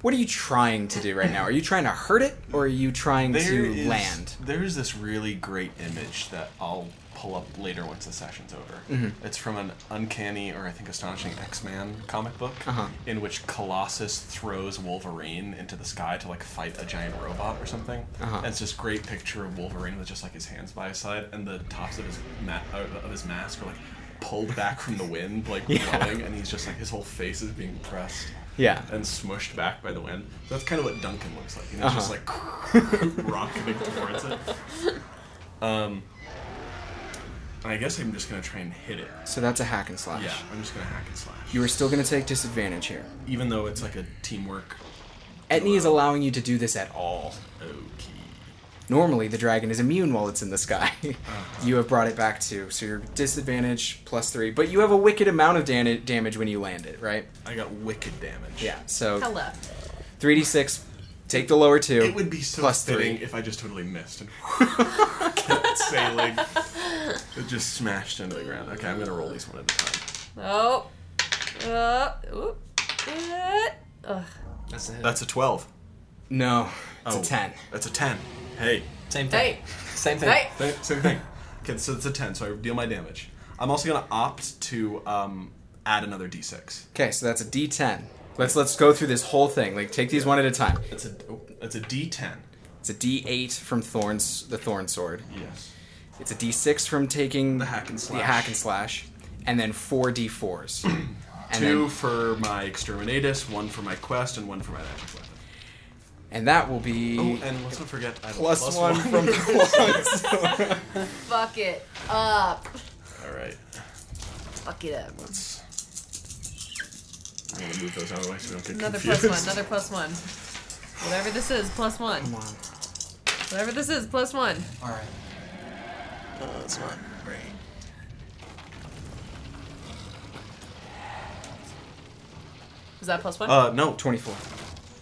[SPEAKER 1] what are you trying to do right now? Are you trying to hurt it, or are you trying
[SPEAKER 3] There
[SPEAKER 1] to
[SPEAKER 3] is-
[SPEAKER 1] land?
[SPEAKER 3] There is this really great image that I'll pull up later once the session's over.
[SPEAKER 1] Mm-hmm.
[SPEAKER 3] It's from an uncanny or I think astonishing X-Men comic book
[SPEAKER 1] Uh-huh.
[SPEAKER 3] in which Colossus throws Wolverine into the sky to like fight a giant robot or something.
[SPEAKER 1] Uh-huh.
[SPEAKER 3] And it's this great picture of Wolverine with just like his hands by his side and the tops of his ma- uh, of his mask are like pulled back from the wind, like
[SPEAKER 1] Yeah.
[SPEAKER 3] blowing, and he's just like his whole face is being pressed
[SPEAKER 1] Yeah.
[SPEAKER 3] and smushed back by the wind. So that's kind of what Duncan looks like. You know, just
[SPEAKER 1] Uh-huh.
[SPEAKER 3] like rocketing towards it. Um, and I guess I'm just gonna try and hit it.
[SPEAKER 1] So that's a hack and slash.
[SPEAKER 3] Yeah, I'm just gonna hack and slash.
[SPEAKER 1] You are still going to take disadvantage here.
[SPEAKER 3] Even though it's like a teamwork.
[SPEAKER 1] Etney is allowing you to do this at all.
[SPEAKER 3] Okay.
[SPEAKER 1] Normally, the dragon is immune while it's in the sky. Uh-huh. you have brought it back to, so your disadvantage plus three, but you have a wicked amount of dan- damage when you land it, right?
[SPEAKER 3] I got wicked damage.
[SPEAKER 1] Yeah. So
[SPEAKER 4] Hella.
[SPEAKER 1] three d six. Take the lower two.
[SPEAKER 3] It would be so
[SPEAKER 1] plus
[SPEAKER 3] fitting
[SPEAKER 1] three.
[SPEAKER 3] if I just totally missed and kept sailing. It just smashed into the ground. Okay, I'm gonna roll these one at a time.
[SPEAKER 4] Oh. Uh, oop. Uh, ugh.
[SPEAKER 2] That's a hit.
[SPEAKER 3] That's a 12.
[SPEAKER 1] No, it's
[SPEAKER 3] Oh,
[SPEAKER 1] a ten.
[SPEAKER 3] That's a 10. Hey,
[SPEAKER 2] Same thing.
[SPEAKER 4] Hey.
[SPEAKER 2] Same thing.
[SPEAKER 4] Hey.
[SPEAKER 3] Th- Same thing. Okay, so it's a 10, so I deal my damage. I'm also going to opt to um, add another d6.
[SPEAKER 1] Okay, so that's a D ten. Let's let's go through this whole thing. Like take these one at a time.
[SPEAKER 3] It's a it's a d10.
[SPEAKER 1] It's a D eight from Thorn's the Thorn Sword.
[SPEAKER 3] Yes.
[SPEAKER 1] It's a D six from taking
[SPEAKER 3] The hack and slash.
[SPEAKER 1] The
[SPEAKER 3] slash.
[SPEAKER 1] hack and slash, and then four D fours. and
[SPEAKER 3] Two
[SPEAKER 1] then,
[SPEAKER 3] for my exterminatus, one for my quest, and one for my magic weapon.
[SPEAKER 1] and that will be
[SPEAKER 3] Oh, and let's not forget I have
[SPEAKER 1] plus,
[SPEAKER 3] plus
[SPEAKER 1] one, from the
[SPEAKER 4] Fuck it up.
[SPEAKER 3] All right.
[SPEAKER 4] Fuck it up.
[SPEAKER 3] Let's. I'm gonna move those out of the way so we don't get
[SPEAKER 4] Another
[SPEAKER 3] confused.
[SPEAKER 4] plus one. Another plus one. Whatever this is, plus one.
[SPEAKER 1] Come on.
[SPEAKER 4] Whatever this is, plus one.
[SPEAKER 1] All right.
[SPEAKER 3] Uh, it's not great.
[SPEAKER 4] Is that plus one?
[SPEAKER 3] Uh, no.
[SPEAKER 1] 24,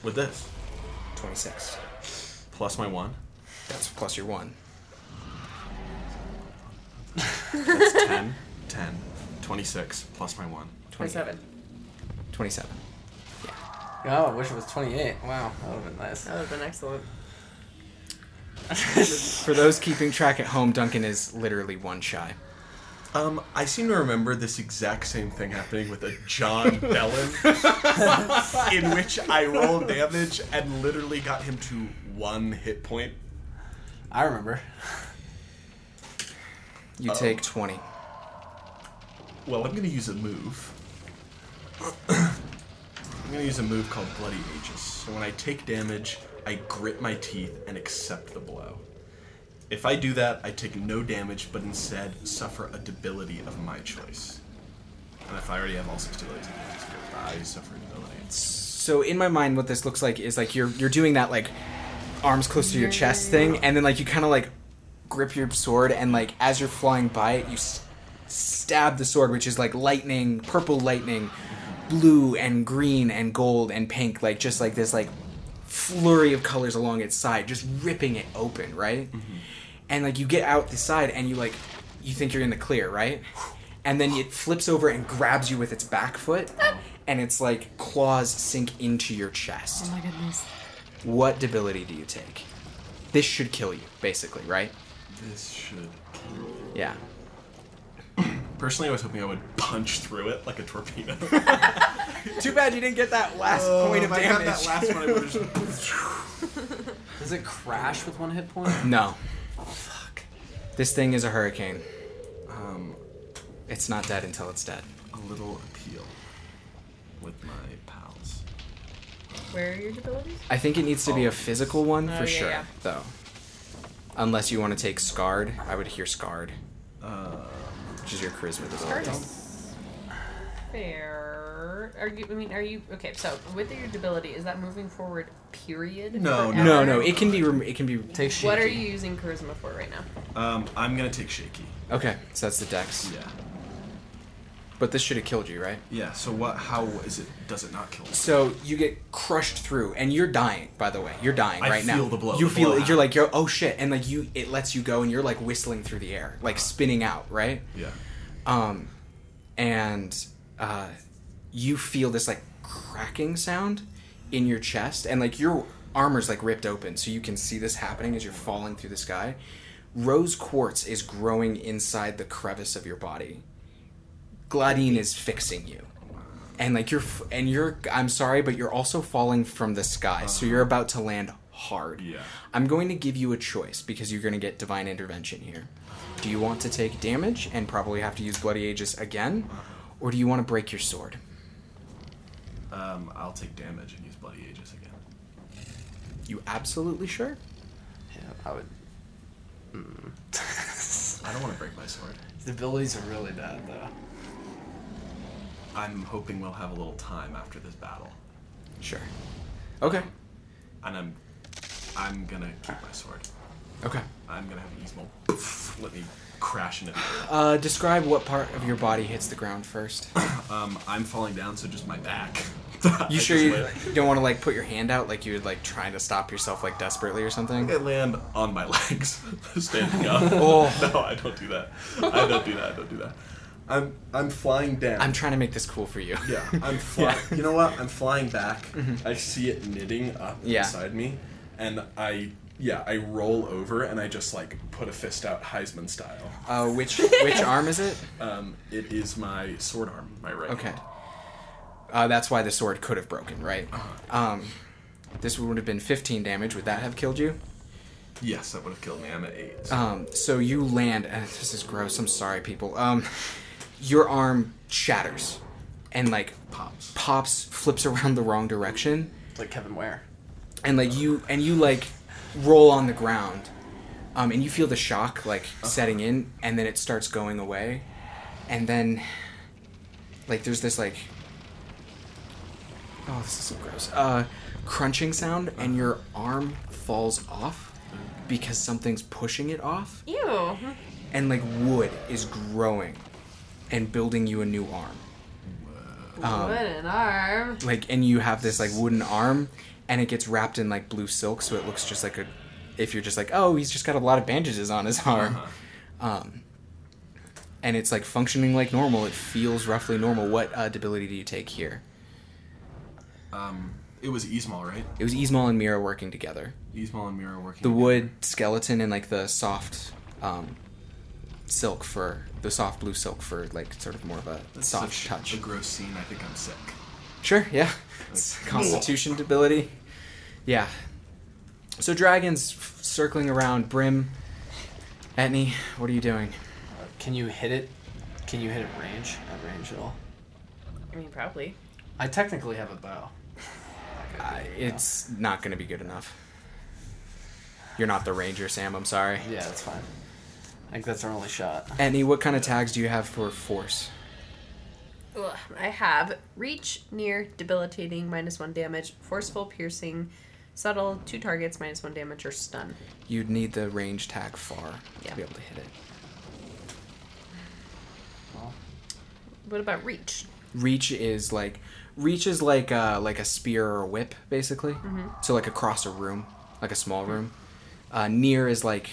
[SPEAKER 3] With this,
[SPEAKER 1] 26.
[SPEAKER 3] plus my one.
[SPEAKER 1] That's plus your one.
[SPEAKER 3] That's 10, 10, 26, plus my one.
[SPEAKER 4] 27.
[SPEAKER 1] 27. Yeah.
[SPEAKER 2] Oh, I wish it was 28. Wow, that would have been nice.
[SPEAKER 4] That would have been excellent.
[SPEAKER 1] For those keeping track at home, Duncan is literally one shy.
[SPEAKER 3] Um, I seem to remember this exact same thing happening with a John Bellin, in which I rolled damage and literally got him to one hit point.
[SPEAKER 2] I remember.
[SPEAKER 1] You
[SPEAKER 3] Uh-oh.
[SPEAKER 1] take 20.
[SPEAKER 3] Well, I'm gonna use a move. I'm gonna use a move called Bloody Aegis. So when I take damage, I grit my teeth and accept the blow. If I do that, I take no damage, but instead suffer a debility of my choice. And if I already have all six go, I suffer a debility.
[SPEAKER 1] So in my mind, what this looks like is like you're you're doing that like arms close to your chest thing, and then like you kind of like grip your sword, and like as you're flying by it, you s- stab the sword, which is like lightning, purple lightning, blue and green and gold and pink, like just like this like flurry of colors along its side, just ripping it open, right? Mm-hmm. And like you get out the side, and you like you think you're in the clear, right? And then it flips over and grabs you with its back foot, and it's like claws sink into your chest.
[SPEAKER 4] Oh my goodness.
[SPEAKER 1] What debility do you take? This should kill you, basically, right?
[SPEAKER 3] This should kill me.
[SPEAKER 1] Yeah.
[SPEAKER 3] Personally, I was hoping I would punch through it like a torpedo.
[SPEAKER 1] Too bad you didn't get that last point of
[SPEAKER 3] Oh, if I got
[SPEAKER 1] damage.
[SPEAKER 3] that last one, I would have just.
[SPEAKER 2] Does it crash with one hit point?
[SPEAKER 1] No. Fuck. This thing is a hurricane.
[SPEAKER 3] Um,
[SPEAKER 1] It's not dead until it's dead.
[SPEAKER 3] a little appeal with my pals.
[SPEAKER 4] Where are your abilities?
[SPEAKER 1] I think it needs to be
[SPEAKER 3] Oh.
[SPEAKER 1] a physical one
[SPEAKER 4] Oh,
[SPEAKER 1] for
[SPEAKER 4] yeah,
[SPEAKER 1] sure,
[SPEAKER 4] yeah.
[SPEAKER 1] though. Unless you want to take scarred, I would hear scarred,
[SPEAKER 3] Uh,
[SPEAKER 1] which is your charisma
[SPEAKER 4] Card
[SPEAKER 1] disability.
[SPEAKER 4] fair. Are you? I mean, are you okay? So with your debility, is that moving forward? Period.
[SPEAKER 3] No,
[SPEAKER 4] Forever?
[SPEAKER 1] No, no, it can be. Rem- it can be.
[SPEAKER 2] Take shaky.
[SPEAKER 4] What are you using charisma for right now?
[SPEAKER 3] um, I'm gonna take shaky.
[SPEAKER 1] Okay, so that's the dex.
[SPEAKER 3] Yeah.
[SPEAKER 1] But this should have killed you, right?
[SPEAKER 3] Yeah. So what? How is it? Does it not kill me?
[SPEAKER 1] So you get crushed through, and you're dying. By the way, you're dying
[SPEAKER 3] I
[SPEAKER 1] right now.
[SPEAKER 3] You feel the blow-
[SPEAKER 1] You
[SPEAKER 3] the
[SPEAKER 1] feel
[SPEAKER 3] blowout.
[SPEAKER 1] you're like you're oh shit, and like you it lets you go, and you're like whistling through the air, like spinning out, right?
[SPEAKER 3] Yeah.
[SPEAKER 1] Um, and uh, you feel this like cracking sound in your chest, and like your armor's like ripped open, so you can see this happening as you're falling through the sky. Rose quartz is growing inside the crevice of your body. Gladine is fixing you. And like you're and you're I'm sorry but you're also falling from the sky. So you're about to land hard.
[SPEAKER 3] Yeah.
[SPEAKER 1] I'm going to give you a choice because you're going to get divine intervention here. Do you want to take damage and probably have to use bloody aegis again or do you want to break your sword?
[SPEAKER 3] Um, I'll take damage and use bloody aegis again.
[SPEAKER 1] You absolutely sure?
[SPEAKER 2] Yeah, I would. Mm.
[SPEAKER 3] I don't want to break my sword.
[SPEAKER 2] the abilities are really bad though.
[SPEAKER 3] I'm hoping we'll have a little time after this battle,
[SPEAKER 1] Sure. Okay.
[SPEAKER 3] and I'm I'm gonna keep my sword.
[SPEAKER 1] Okay.
[SPEAKER 3] I'm gonna have Ismo poof, let me crash into the earth.
[SPEAKER 1] Uh, describe what part of your body hits the ground first.
[SPEAKER 3] Um, I'm falling down, so just my back.
[SPEAKER 1] You
[SPEAKER 3] I
[SPEAKER 1] sure
[SPEAKER 3] just
[SPEAKER 1] you don't want to like put your hand out like you're like trying to stop yourself like desperately or something?
[SPEAKER 3] I land on my legs, standing up.
[SPEAKER 1] Oh.
[SPEAKER 3] No, I don't do that. I don't do that. I don't do that. I'm I'm flying down.
[SPEAKER 1] I'm trying to make this cool for you.
[SPEAKER 3] Yeah, I'm flying.
[SPEAKER 1] Yeah.
[SPEAKER 3] You know what? I'm flying back. I see it knitting up
[SPEAKER 1] Yeah.
[SPEAKER 3] beside me, and I yeah I roll over and I just like put a fist out Heisman style.
[SPEAKER 1] Uh, which which arm is it?
[SPEAKER 3] Um, it is my sword arm, my right.
[SPEAKER 1] Okay.
[SPEAKER 3] hand.
[SPEAKER 1] Uh, that's why the sword could have broken, right? Um, this would have been 15 damage. Would that have killed you?
[SPEAKER 3] Yes, that would have killed me. I'm at eight. so-
[SPEAKER 1] Um, so you land, and this is gross. I'm sorry, people. Um, your arm shatters, and like
[SPEAKER 3] Pops.
[SPEAKER 1] pops, flips around the wrong direction,
[SPEAKER 2] It's like Kevin Ware.
[SPEAKER 1] and like you and you like roll on the ground, um, and you feel the shock like setting in, and then it starts going away, and then like there's this like oh this is so gross uh crunching sound, and your arm falls off because something's pushing it off
[SPEAKER 4] Ew.
[SPEAKER 1] and like wood is growing and building you a new arm Um,
[SPEAKER 4] what an arm.
[SPEAKER 1] like and you have this like wooden arm and it gets wrapped in like blue silk so it looks just like a if you're just like oh he's just got a lot of bandages on his arm um and it's like functioning like normal it feels roughly normal what uh, debility do you take here
[SPEAKER 3] Um, it was Ismal, right?
[SPEAKER 1] it was Ismail and Mira working together
[SPEAKER 3] Ismal and Mira working.
[SPEAKER 1] the
[SPEAKER 3] together.
[SPEAKER 1] wood skeleton and like the soft um silk for the soft blue silk for like sort of more of a
[SPEAKER 3] That's
[SPEAKER 1] soft
[SPEAKER 3] such
[SPEAKER 1] touch
[SPEAKER 3] A gross scene. I think I'm sick.
[SPEAKER 1] Sure, yeah. It's Constitution debility. Yeah. So dragons f- circling around Brim. Etney, what are you doing?
[SPEAKER 2] Uh, can you hit it? Can you hit it range at range at all?
[SPEAKER 4] I mean, probably.
[SPEAKER 2] I technically have a bow.
[SPEAKER 1] Uh, it's not going to be good enough. You're not the ranger, Sam. I'm sorry.
[SPEAKER 2] Yeah, that's fine. I think that's our only shot.
[SPEAKER 1] Etney, what kind of tags do you have for force?
[SPEAKER 4] Ugh. I have reach, near, debilitating, minus one damage, forceful, piercing, subtle, two targets, minus one damage, or stun.
[SPEAKER 1] You'd need the range tag far
[SPEAKER 4] Yeah.
[SPEAKER 1] to be able to hit it.
[SPEAKER 2] Well,
[SPEAKER 4] What about reach?
[SPEAKER 1] Reach is like reach is like uh, like a spear or a whip, basically. So like across a room, like a small room. Uh, near is like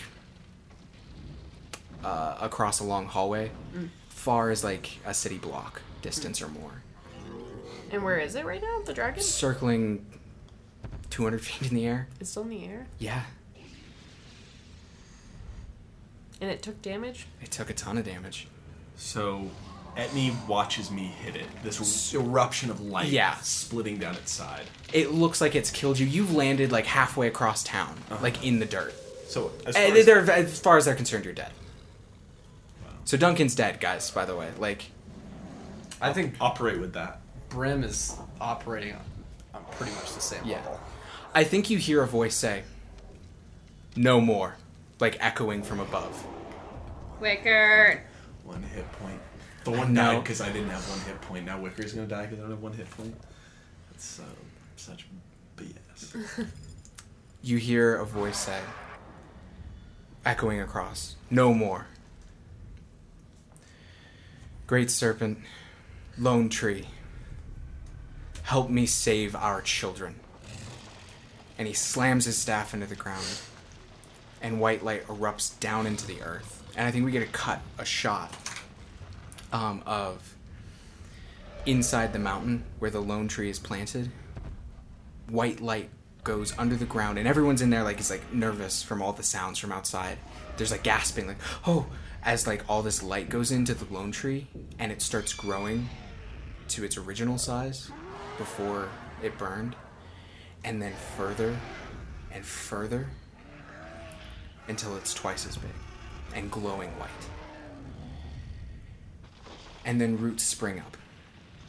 [SPEAKER 1] uh, across a long hallway. Mm. Far as like a city block distance or more.
[SPEAKER 4] And where is it right now? The dragon?
[SPEAKER 1] Circling 200 feet in the air.
[SPEAKER 4] It's still in the air.
[SPEAKER 1] Yeah,
[SPEAKER 4] And it took damage?
[SPEAKER 1] it took a ton of damage.
[SPEAKER 3] So, Etney watches me hit it. This eruption of light,
[SPEAKER 1] Yeah.
[SPEAKER 3] splitting down its side.
[SPEAKER 1] It looks like it's killed you. You've landed like halfway across town, like uh-huh. in the dirt.
[SPEAKER 3] So, as eh, far
[SPEAKER 1] And
[SPEAKER 3] as,
[SPEAKER 1] they're, as far as they're concerned, you're dead. So Duncan's dead, guys. By the way, like
[SPEAKER 2] I think
[SPEAKER 3] operate with that.
[SPEAKER 2] Brim is operating on, on pretty much the same
[SPEAKER 1] Yeah.
[SPEAKER 2] level.
[SPEAKER 1] I think you hear a voice say, "No more," like echoing from above.
[SPEAKER 4] Wicker!
[SPEAKER 3] One hit point. Thorn
[SPEAKER 1] know.
[SPEAKER 3] died because I didn't have one hit point. Now Wicker's gonna die because I don't have one hit point. That's so such BS.
[SPEAKER 1] You hear a voice say, echoing across, "No more." Great serpent, lone tree, help me save our children. And he slams his staff into the ground, and white light erupts down into the earth. And I think we get a cut, a shot um, of inside the mountain where the lone tree is planted. white light goes under the ground, and everyone's in there like is like nervous from all the sounds from outside. There's like gasping, like oh, as like all this light goes into the lone tree, and it starts growing to its original size before it burned, and then further and further until it's twice as big and glowing white. And then roots spring up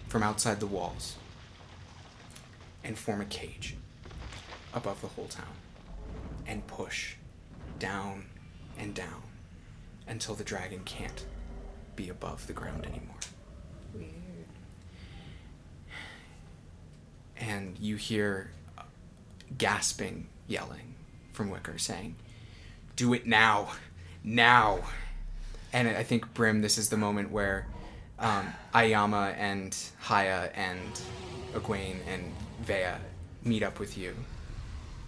[SPEAKER 1] from outside the walls and form a cage above the whole town and push down and down until the dragon can't be above the ground anymore.
[SPEAKER 4] Weird.
[SPEAKER 1] and you hear gasping yelling from Wicker saying, "Do it now, now!" And I think Brim, this is the moment where um, Ayama and Haya and Egwene and Vea meet up with you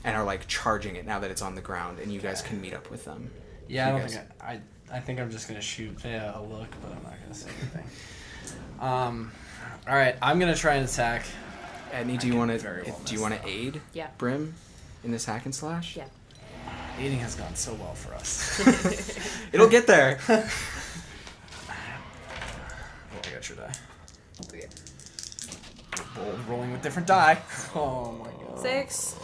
[SPEAKER 1] and are like charging it now that it's on the ground, and you guys can meet up with them.
[SPEAKER 2] Yeah, I don't
[SPEAKER 1] guys-
[SPEAKER 2] think I, I. I think I'm just gonna shoot Vea a look, but I'm not gonna say anything. um, all right, I'm gonna try and attack.
[SPEAKER 1] Etney, do
[SPEAKER 2] I
[SPEAKER 1] you want to
[SPEAKER 2] very well
[SPEAKER 1] do you want to aid
[SPEAKER 4] Yeah.
[SPEAKER 1] Brim in this hack and slash?
[SPEAKER 4] Yeah.
[SPEAKER 2] Aiding has gone so well for us.
[SPEAKER 1] It'll get there.
[SPEAKER 2] oh, I got your die.
[SPEAKER 4] Okay.
[SPEAKER 2] Bold, rolling with different die. Oh my god.
[SPEAKER 4] Six.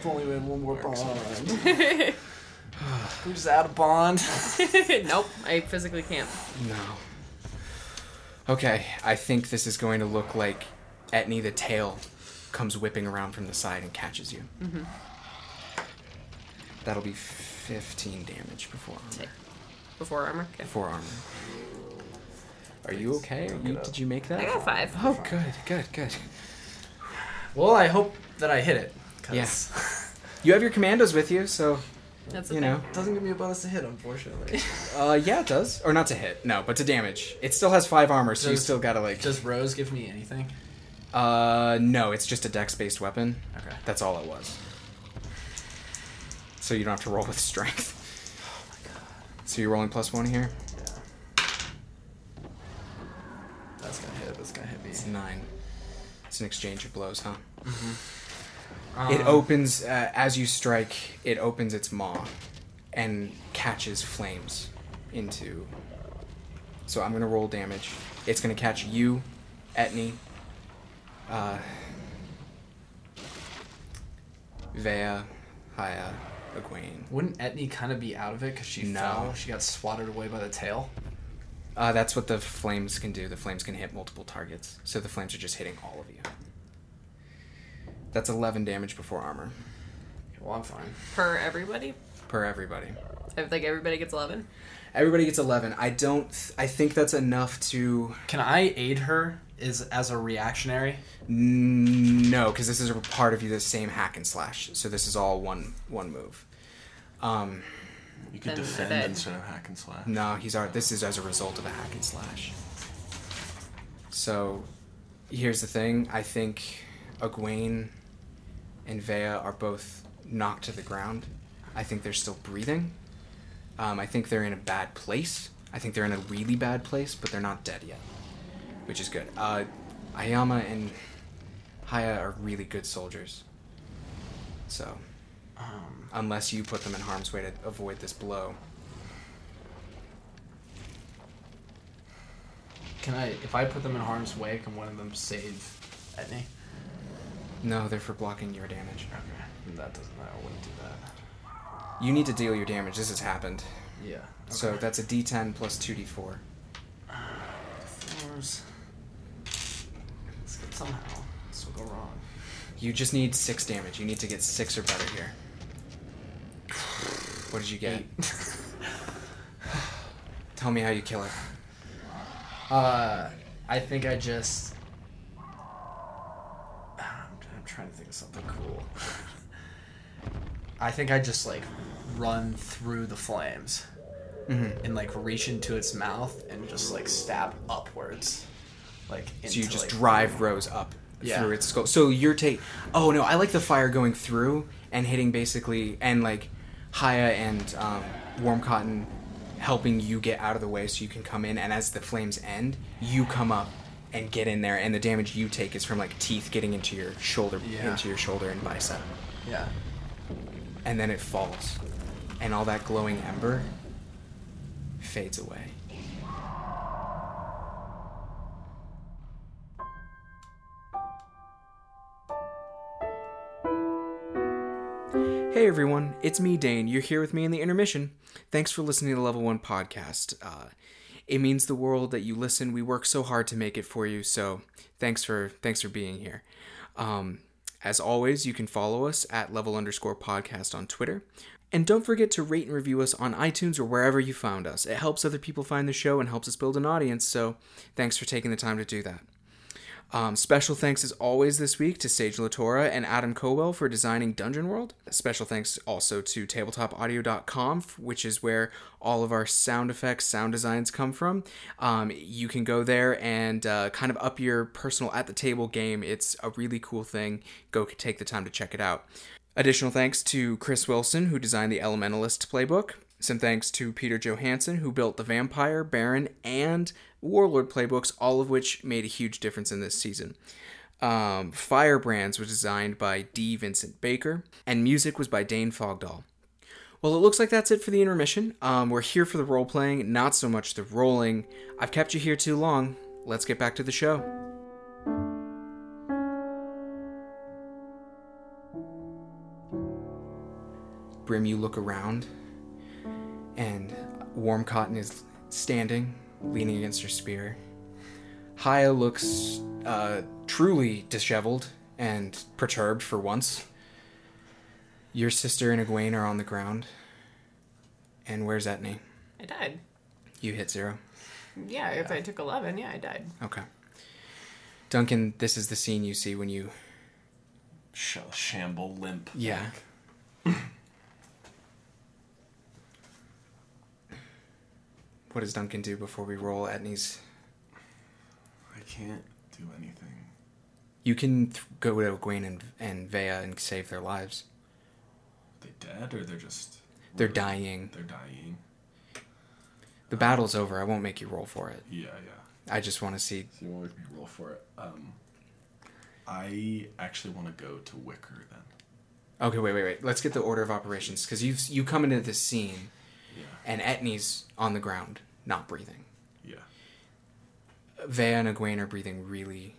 [SPEAKER 2] If only we had one more bond. we just out of bond.
[SPEAKER 4] nope, I physically can't.
[SPEAKER 1] No. Okay, I think this is going to look like Etney the tail comes whipping around from the side and catches you.
[SPEAKER 4] Mm-hmm.
[SPEAKER 1] That'll be 15 damage before armor.
[SPEAKER 4] Okay. Before armor. Okay.
[SPEAKER 1] Before armor. Are you okay? Are you, did you make that?
[SPEAKER 4] I got five.
[SPEAKER 1] Oh, good, good, good.
[SPEAKER 2] Well, I hope that I hit it. 'cause
[SPEAKER 1] Yeah. You have your commandos with you, so
[SPEAKER 4] That's the
[SPEAKER 1] you
[SPEAKER 4] thing.
[SPEAKER 1] know.
[SPEAKER 2] it doesn't give me a bonus to hit, unfortunately.
[SPEAKER 1] Uh, yeah, it does. Or not to hit, no, but to damage. It still has five armor, so you still gotta like.
[SPEAKER 2] Does Rose give me anything?
[SPEAKER 1] Uh, no, it's just a dex-based weapon.
[SPEAKER 2] Okay.
[SPEAKER 1] That's all it was. So you don't have to roll with strength.
[SPEAKER 2] Oh my god.
[SPEAKER 1] So you're rolling plus one here.
[SPEAKER 2] Yeah. That's gonna hit. That's gonna hit me.
[SPEAKER 1] It's nine. It's an exchange of blows, huh?
[SPEAKER 2] Um,
[SPEAKER 1] it opens uh, as you strike. It opens its maw and catches flames into. So I'm gonna roll damage. It's gonna catch you, Etney, uh, Vea, Haya, Egwene.
[SPEAKER 2] Wouldn't Etney kind of be out of it because she
[SPEAKER 1] No.
[SPEAKER 2] fell? She got swatted away by the tail.
[SPEAKER 1] Uh, that's what the flames can do. The flames can hit multiple targets. So the flames are just hitting all of you. That's 11 damage before armor
[SPEAKER 2] Well, I'm fine.
[SPEAKER 4] Per everybody.
[SPEAKER 1] per everybody.
[SPEAKER 4] I think everybody gets eleven.
[SPEAKER 1] Everybody gets 11. I don't. Th- I think that's enough to.
[SPEAKER 2] Can I aid her? Is as a reactionary?
[SPEAKER 1] N- No, because this is a part of you the same hack and slash. So this is all one one move. Um,
[SPEAKER 3] You could
[SPEAKER 4] Then I
[SPEAKER 3] defend
[SPEAKER 4] bet.
[SPEAKER 3] instead of hack and slash.
[SPEAKER 1] no, he's already. This is as a result of a hack and slash. So, here's the thing. I think Egwene and Vea are both knocked to the ground. I think they're still breathing. Um, I think they're in a bad place. I think they're in a really bad place, but they're not dead yet, which is good. Uh, Ayama and Haya are really good soldiers. So,
[SPEAKER 2] Um,
[SPEAKER 1] unless you put them in harm's way to avoid this blow,
[SPEAKER 2] can I? If I put them in harm's way, can one of them save Etney?
[SPEAKER 1] No, they're for blocking your damage.
[SPEAKER 2] Okay. That doesn't. matter. I wouldn't do that.
[SPEAKER 1] You need to deal your damage. This has happened.
[SPEAKER 2] Yeah.
[SPEAKER 1] So that's a D10 plus 2D4.
[SPEAKER 2] Fours. This could somehow. This will go wrong.
[SPEAKER 1] You just need six damage. You need to get six or better here. What did you get? Tell me how you kill it.
[SPEAKER 2] Uh, I think I just. I'm, I'm trying to think of something cool. I think I just like run through the flames
[SPEAKER 1] Mm-hmm.
[SPEAKER 2] and like reach into its mouth and just like stab upwards, like.
[SPEAKER 1] So you just
[SPEAKER 2] like-
[SPEAKER 1] drive Rose up
[SPEAKER 2] Yeah.
[SPEAKER 1] through its skull. So you're take. Oh no, I like the fire going through and hitting basically, and like Haya and um, Warm Cotton helping you get out of the way so you can come in. And as the flames end, you come up and get in there, and the damage you take is from like teeth getting into your shoulder,
[SPEAKER 2] Yeah.
[SPEAKER 1] into your shoulder and bicep,
[SPEAKER 2] Yeah.
[SPEAKER 1] and then it falls, and all that glowing ember fades away. Hey everyone, it's me, Dane. You're here with me in the intermission. Thanks for listening to the Level 1 podcast. Uh, it means the world that you listen. We work so hard to make it for you, so thanks for thanks for being here. Um, as always, you can follow us at level underscore podcast on Twitter. And don't forget to rate and review us on iTunes or wherever you found us. It helps other people find the show and helps us build an audience, so thanks for taking the time to do that. Um, special thanks as always this week to Sage LaTorra and Adam Koebel for designing Dungeon World. Special thanks also to tabletopaudio.com, which is where all of our sound effects, sound designs come from. Um, you can go there and uh, kind of up your personal at the table game. It's a really cool thing. Go take the time to check it out. Additional thanks to Chris Wilson, who designed the Elementalist playbook. Some thanks to Peter Johansson, who built the Vampire, Baron, and Warlord playbooks, all of which made a huge difference in this season. Um, Firebrands was designed by D. Vincent Baker, and music was by Dane Fogdahl. Well, it looks like that's it for the intermission. Um, we're here for the role playing, not so much the rolling. I've kept you here too long. Let's get back to the show. Brim, you look around, and Warm Cotton is standing, leaning against her spear. Haya looks uh, truly disheveled and perturbed for once. Your sister and Egwene are on the ground. And where's Etney?
[SPEAKER 4] I died.
[SPEAKER 1] You hit zero.
[SPEAKER 4] Yeah, if I took 11, yeah, I died.
[SPEAKER 1] Okay. Duncan, this is the scene you see when you.
[SPEAKER 3] Sh- shamble limp.
[SPEAKER 1] Yeah. what does Duncan do before we roll Etney's?
[SPEAKER 3] I can't do anything.
[SPEAKER 1] You can th- go to Egwene and, and Vea and save their lives.
[SPEAKER 3] They dead or they're just
[SPEAKER 1] They're dying.
[SPEAKER 3] They're dying.
[SPEAKER 1] The battle's over. I won't make you roll for it.
[SPEAKER 3] Yeah, yeah.
[SPEAKER 1] I just want to see.
[SPEAKER 3] So you want me to roll for it? Um, I actually want to go to Wicker then.
[SPEAKER 1] Okay, wait, wait, wait. Let's get the order of operations because you you come into this scene
[SPEAKER 3] Yeah,
[SPEAKER 1] and Etney's on the ground, not breathing.
[SPEAKER 3] yeah.
[SPEAKER 1] Vea and Egwene are breathing really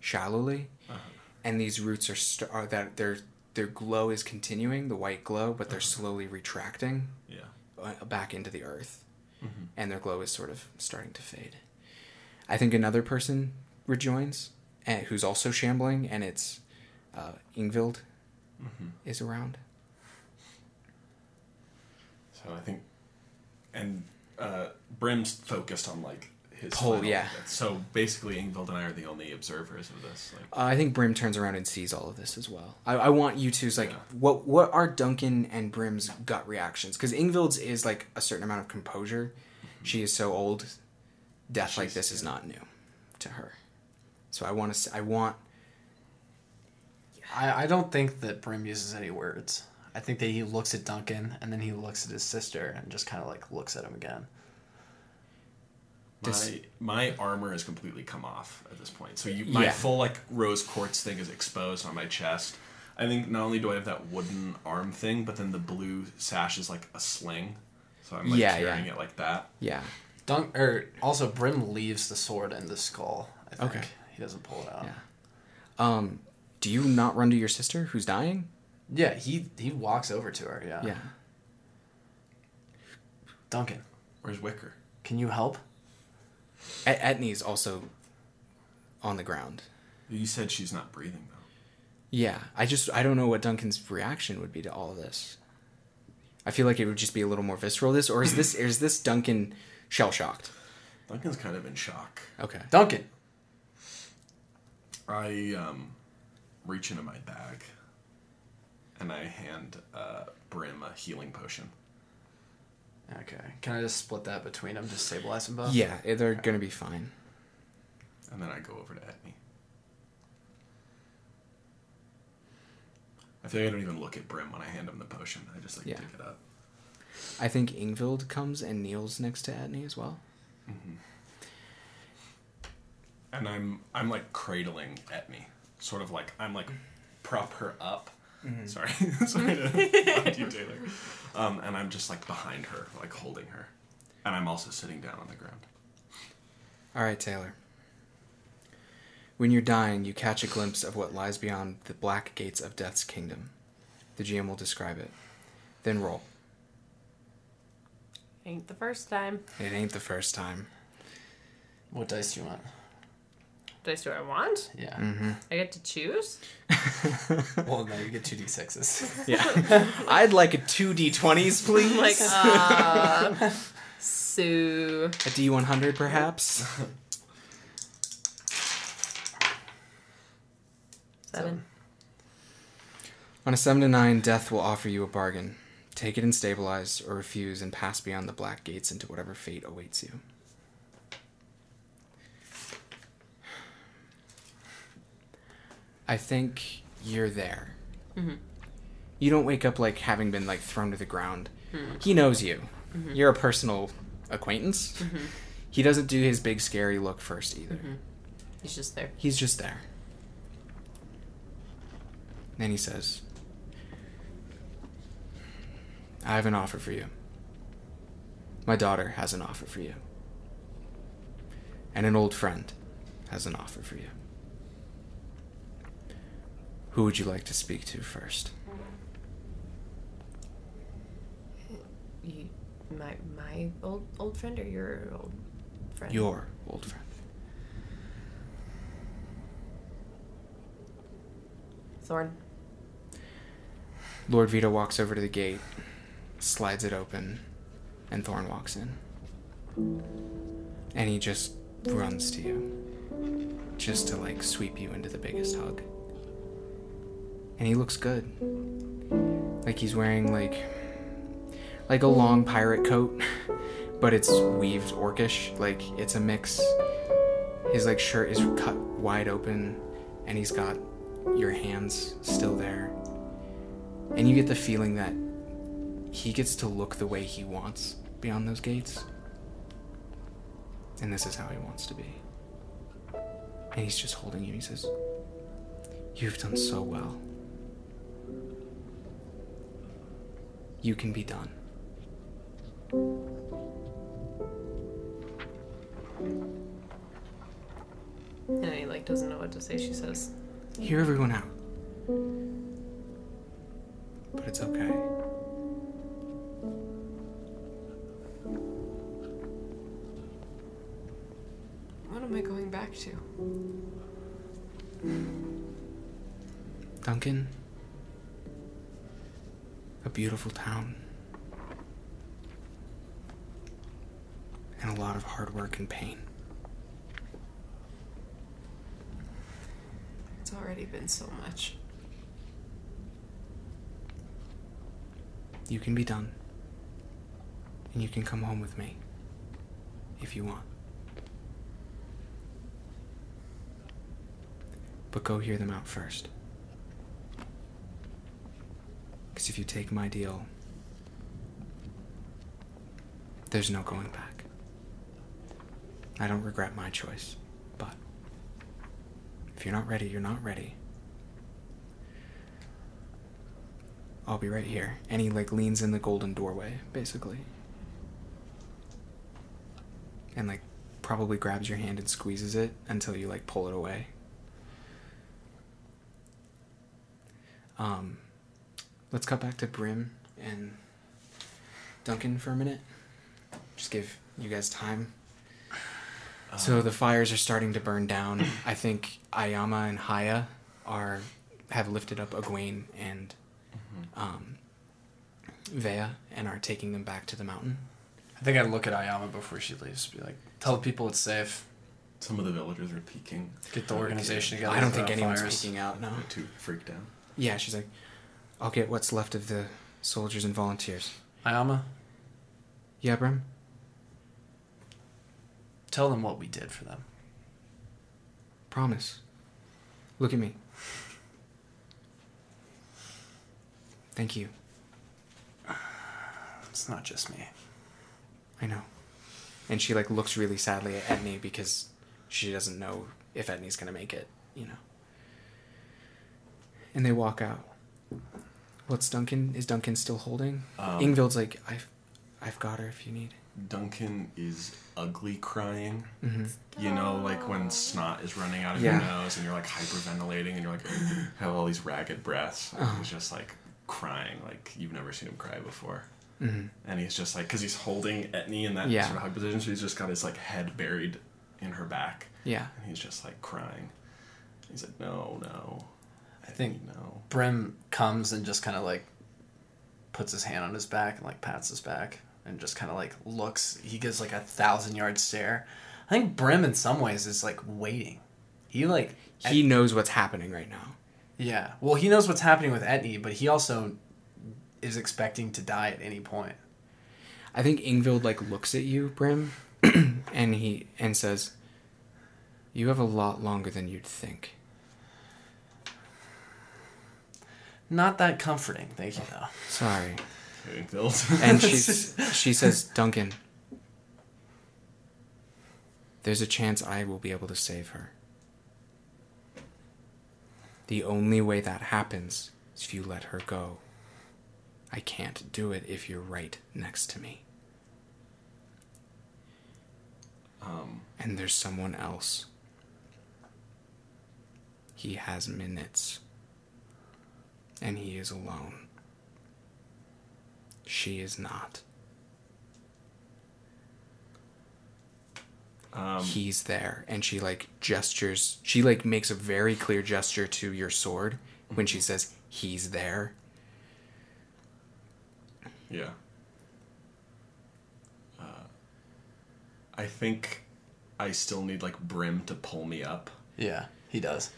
[SPEAKER 1] shallowly,
[SPEAKER 3] Uh-huh.
[SPEAKER 1] and these roots are, st- are that their their glow is continuing, the white glow, but they're slowly retracting
[SPEAKER 3] Yeah.
[SPEAKER 1] back into the earth,
[SPEAKER 3] Mhm.
[SPEAKER 1] and their glow is sort of starting to fade. I think another person rejoins, eh, who's also shambling, and it's uh, Ingvild
[SPEAKER 3] Mhm.
[SPEAKER 1] is around.
[SPEAKER 3] So I think, and uh, Brim's focused on like his
[SPEAKER 1] Pole, yeah.
[SPEAKER 3] bit. So basically, Ingvild and I are the only observers of this. Like,
[SPEAKER 1] Uh, I think Brim turns around and sees all of this as well. I, I want you to like
[SPEAKER 3] Yeah.
[SPEAKER 1] what what are Duncan and Brim's gut reactions? Because Ingvild's is like a certain amount of composure. She is so old. Death like
[SPEAKER 3] She's-
[SPEAKER 1] this is not new to her. So I want to. I want.
[SPEAKER 2] I, I don't think that Brim uses any words. I think that he looks at Duncan and then he looks at his sister and just kind of like looks at him again.
[SPEAKER 3] my my armor has completely come off at this point. So you, my
[SPEAKER 1] Yeah.
[SPEAKER 3] full like rose quartz thing is exposed on my chest. I think not only do I have that wooden arm thing, but then the blue sash is like a sling. So I'm like
[SPEAKER 1] Yeah,
[SPEAKER 3] carrying
[SPEAKER 1] yeah.
[SPEAKER 3] it like that.
[SPEAKER 1] Yeah.
[SPEAKER 2] Dunk or also Brim leaves the sword in the skull. I think
[SPEAKER 1] Okay.
[SPEAKER 2] he doesn't pull it out.
[SPEAKER 1] Yeah. Um. Do you not run to your sister who's dying?
[SPEAKER 2] Yeah, he he walks over to her. Yeah.
[SPEAKER 1] Yeah.
[SPEAKER 2] Duncan,
[SPEAKER 3] Where's Wicker?
[SPEAKER 2] can you help?
[SPEAKER 1] Et- Etney's also on the ground.
[SPEAKER 3] You said she's not breathing though.
[SPEAKER 1] Yeah, I just I don't know what Duncan's reaction would be to all of this. I feel like it would just be a little more visceral. This or is this is this Duncan shell shocked?
[SPEAKER 3] Duncan's kind of in shock.
[SPEAKER 1] Okay.
[SPEAKER 2] Duncan.
[SPEAKER 3] I um, reach into my bag and I hand uh, Brim a healing potion.
[SPEAKER 2] Okay. Can I just split that between them to stabilize them both?
[SPEAKER 1] Yeah, they're gonna be fine.
[SPEAKER 3] And then I go over to Etney. I feel like I don't even look at Brim when I hand him the potion. I just like
[SPEAKER 1] Yeah.
[SPEAKER 3] pick it up.
[SPEAKER 1] I think Ingvild comes and kneels next to Etney as well.
[SPEAKER 3] and I'm I'm like cradling Etney, sort of like I'm like prop her up. Sorry, sorry to talk to you, Taylor. Um, and I'm just like behind her, like holding her, and I'm also sitting down on the ground.
[SPEAKER 1] All right, Taylor. When you're dying, you catch a glimpse of what lies beyond the black gates of Death's kingdom. The GM will describe it. Then roll.
[SPEAKER 4] Ain't the first time.
[SPEAKER 1] It ain't the first time.
[SPEAKER 2] What dice do you want?
[SPEAKER 4] Dice do I want?
[SPEAKER 2] Yeah.
[SPEAKER 1] Mm-hmm.
[SPEAKER 4] I get to choose?
[SPEAKER 2] well, no, you get two d6s.
[SPEAKER 1] Yeah. I'd like a two d20s, please.
[SPEAKER 4] I'm like, uh. so.
[SPEAKER 1] a d100, perhaps.
[SPEAKER 4] Seven.
[SPEAKER 1] On a 7 to 9, Death will offer you a bargain. Take it and stabilize, or refuse and pass beyond the black gates into whatever fate awaits you. I think you're there. Mm-hmm. You don't wake up like having been like thrown to the ground. Mm-hmm. He knows you. Mm-hmm. You're a personal acquaintance. He doesn't do his big scary look first either.
[SPEAKER 4] He's just there.
[SPEAKER 1] He's just there. Then he says, I have an offer for you. My daughter has an offer for you. And an old friend has an offer for you. Who would you like to speak to first?
[SPEAKER 4] You, my my old old friend or your old friend?
[SPEAKER 1] Your old friend.
[SPEAKER 4] Thorn.
[SPEAKER 1] Lord Vita walks over to the gate, slides it open, and Thorn walks in. And he just runs to you, just to like sweep you into the biggest hug. And he looks good. Like he's wearing like like a long pirate coat, but it's weaved orcish. Like it's a mix. His like shirt is cut wide open, and he's got your hands still there. And you get the feeling that he gets to look the way he wants beyond those gates. And this is how he wants to be. And he's just holding you. He says, You've done so well. You can be done.
[SPEAKER 4] And he like doesn't know what to say. She says,
[SPEAKER 1] Hear everyone out. But it's okay.
[SPEAKER 4] "What am I going back to?"
[SPEAKER 1] Duncan, a beautiful town, and a lot of hard work and pain.
[SPEAKER 4] It's already been so much.
[SPEAKER 1] You can be done. And you can come home with me. If you want. But go hear them out first. Because if you take my deal, there's no going back. I don't regret my choice, but if you're not ready, you're not ready. I'll be right here. And he like leans in the golden doorway, basically. And like probably grabs your hand and squeezes it until you like pull it away. Um let's cut back to Brim and Duncan for a minute. Just give you guys time. So the fires are starting to burn down. I think Ayama and Haya are have lifted up Egwene and um, Vea and are taking them back to the mountain.
[SPEAKER 2] I think I'd look at Ayama before she leaves. Be like, tell the people it's safe.
[SPEAKER 3] Some of the villagers are peeking.
[SPEAKER 2] Get the organization
[SPEAKER 3] Okay.
[SPEAKER 2] together.
[SPEAKER 1] I don't think anyone's
[SPEAKER 2] fires.
[SPEAKER 1] peeking out. No.
[SPEAKER 3] They're too freaked out.
[SPEAKER 1] Yeah, she's like, I'll get what's left of the soldiers and volunteers.
[SPEAKER 2] Ayama,
[SPEAKER 1] Yeah, Brim.
[SPEAKER 2] tell them what we did for them.
[SPEAKER 1] Promise. Look at me. Thank you.
[SPEAKER 2] It's not just me.
[SPEAKER 1] I know. And she like looks really sadly at Etney because she doesn't know if Etney's gonna make it, you know. And they walk out. What's Duncan? Is Duncan still holding?
[SPEAKER 3] Um,
[SPEAKER 1] Ingvild's like, I've, I've got her if you need.
[SPEAKER 3] Duncan is ugly crying.
[SPEAKER 1] hmm
[SPEAKER 3] You know, like when snot is running out of
[SPEAKER 1] Yeah.
[SPEAKER 3] your nose and you're like hyperventilating and you're like have all these ragged breaths. And
[SPEAKER 1] Uh-huh.
[SPEAKER 3] He's just like crying like you've never seen him cry before.
[SPEAKER 1] hmm
[SPEAKER 3] And he's just like, because he's holding Etney in that
[SPEAKER 1] Yeah.
[SPEAKER 3] sort of hug position, so he's just got his like head buried in her back,
[SPEAKER 1] Yeah.
[SPEAKER 3] and he's just like crying. He's like, no, no, I
[SPEAKER 2] think-
[SPEAKER 3] no.
[SPEAKER 2] Brim comes and just kind of like puts his hand on his back and like pats his back and just kind of like looks. He gives like a thousand yard stare. I think Brim in some ways is like waiting. He like
[SPEAKER 1] He knows what's happening right now.
[SPEAKER 2] yeah. Well, he knows what's happening with Etney, but he also is expecting to die at any point.
[SPEAKER 1] I think Ingvild like looks at you, Brim, and he and says, "You have a lot longer than you'd think."
[SPEAKER 2] Not that comforting. Thank you though.
[SPEAKER 1] Sorry. And she's she says, "Duncan, there's a chance I will be able to save her. The only way that happens is if you let her go. I can't do it if you're right next to me.
[SPEAKER 3] um,
[SPEAKER 1] And there's someone else. He has minutes. And he is alone. She is not.
[SPEAKER 3] um,
[SPEAKER 1] He's there. And she like gestures. She like makes a very clear gesture to your sword when she says, he's there.
[SPEAKER 3] yeah. Uh, I think I still need like Brim to pull me up,
[SPEAKER 2] Yeah, he does.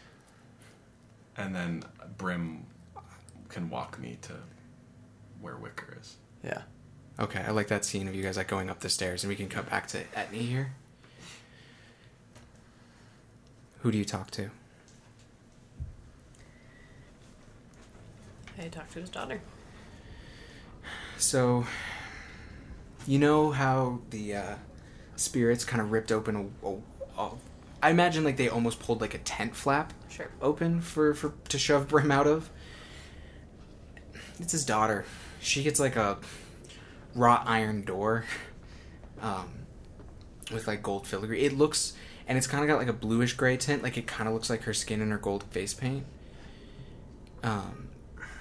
[SPEAKER 3] and then Brim can walk me to where Wicker is.
[SPEAKER 2] Yeah.
[SPEAKER 1] Okay, I like that scene of you guys like going up the stairs, and we can cut back to Etney here. Who do you talk to?
[SPEAKER 4] I talk to his daughter.
[SPEAKER 1] So, you know how the uh, spirits kind of ripped open a, a, a. I imagine like they almost pulled like a tent flap
[SPEAKER 4] Sure.
[SPEAKER 1] open for, for to shove Brim out of. It's his daughter. She gets like a wrought iron door, um, with like gold filigree. It looks, and it's kind of got like a bluish gray tint. Like it kind of looks like her skin and her gold face paint. Um,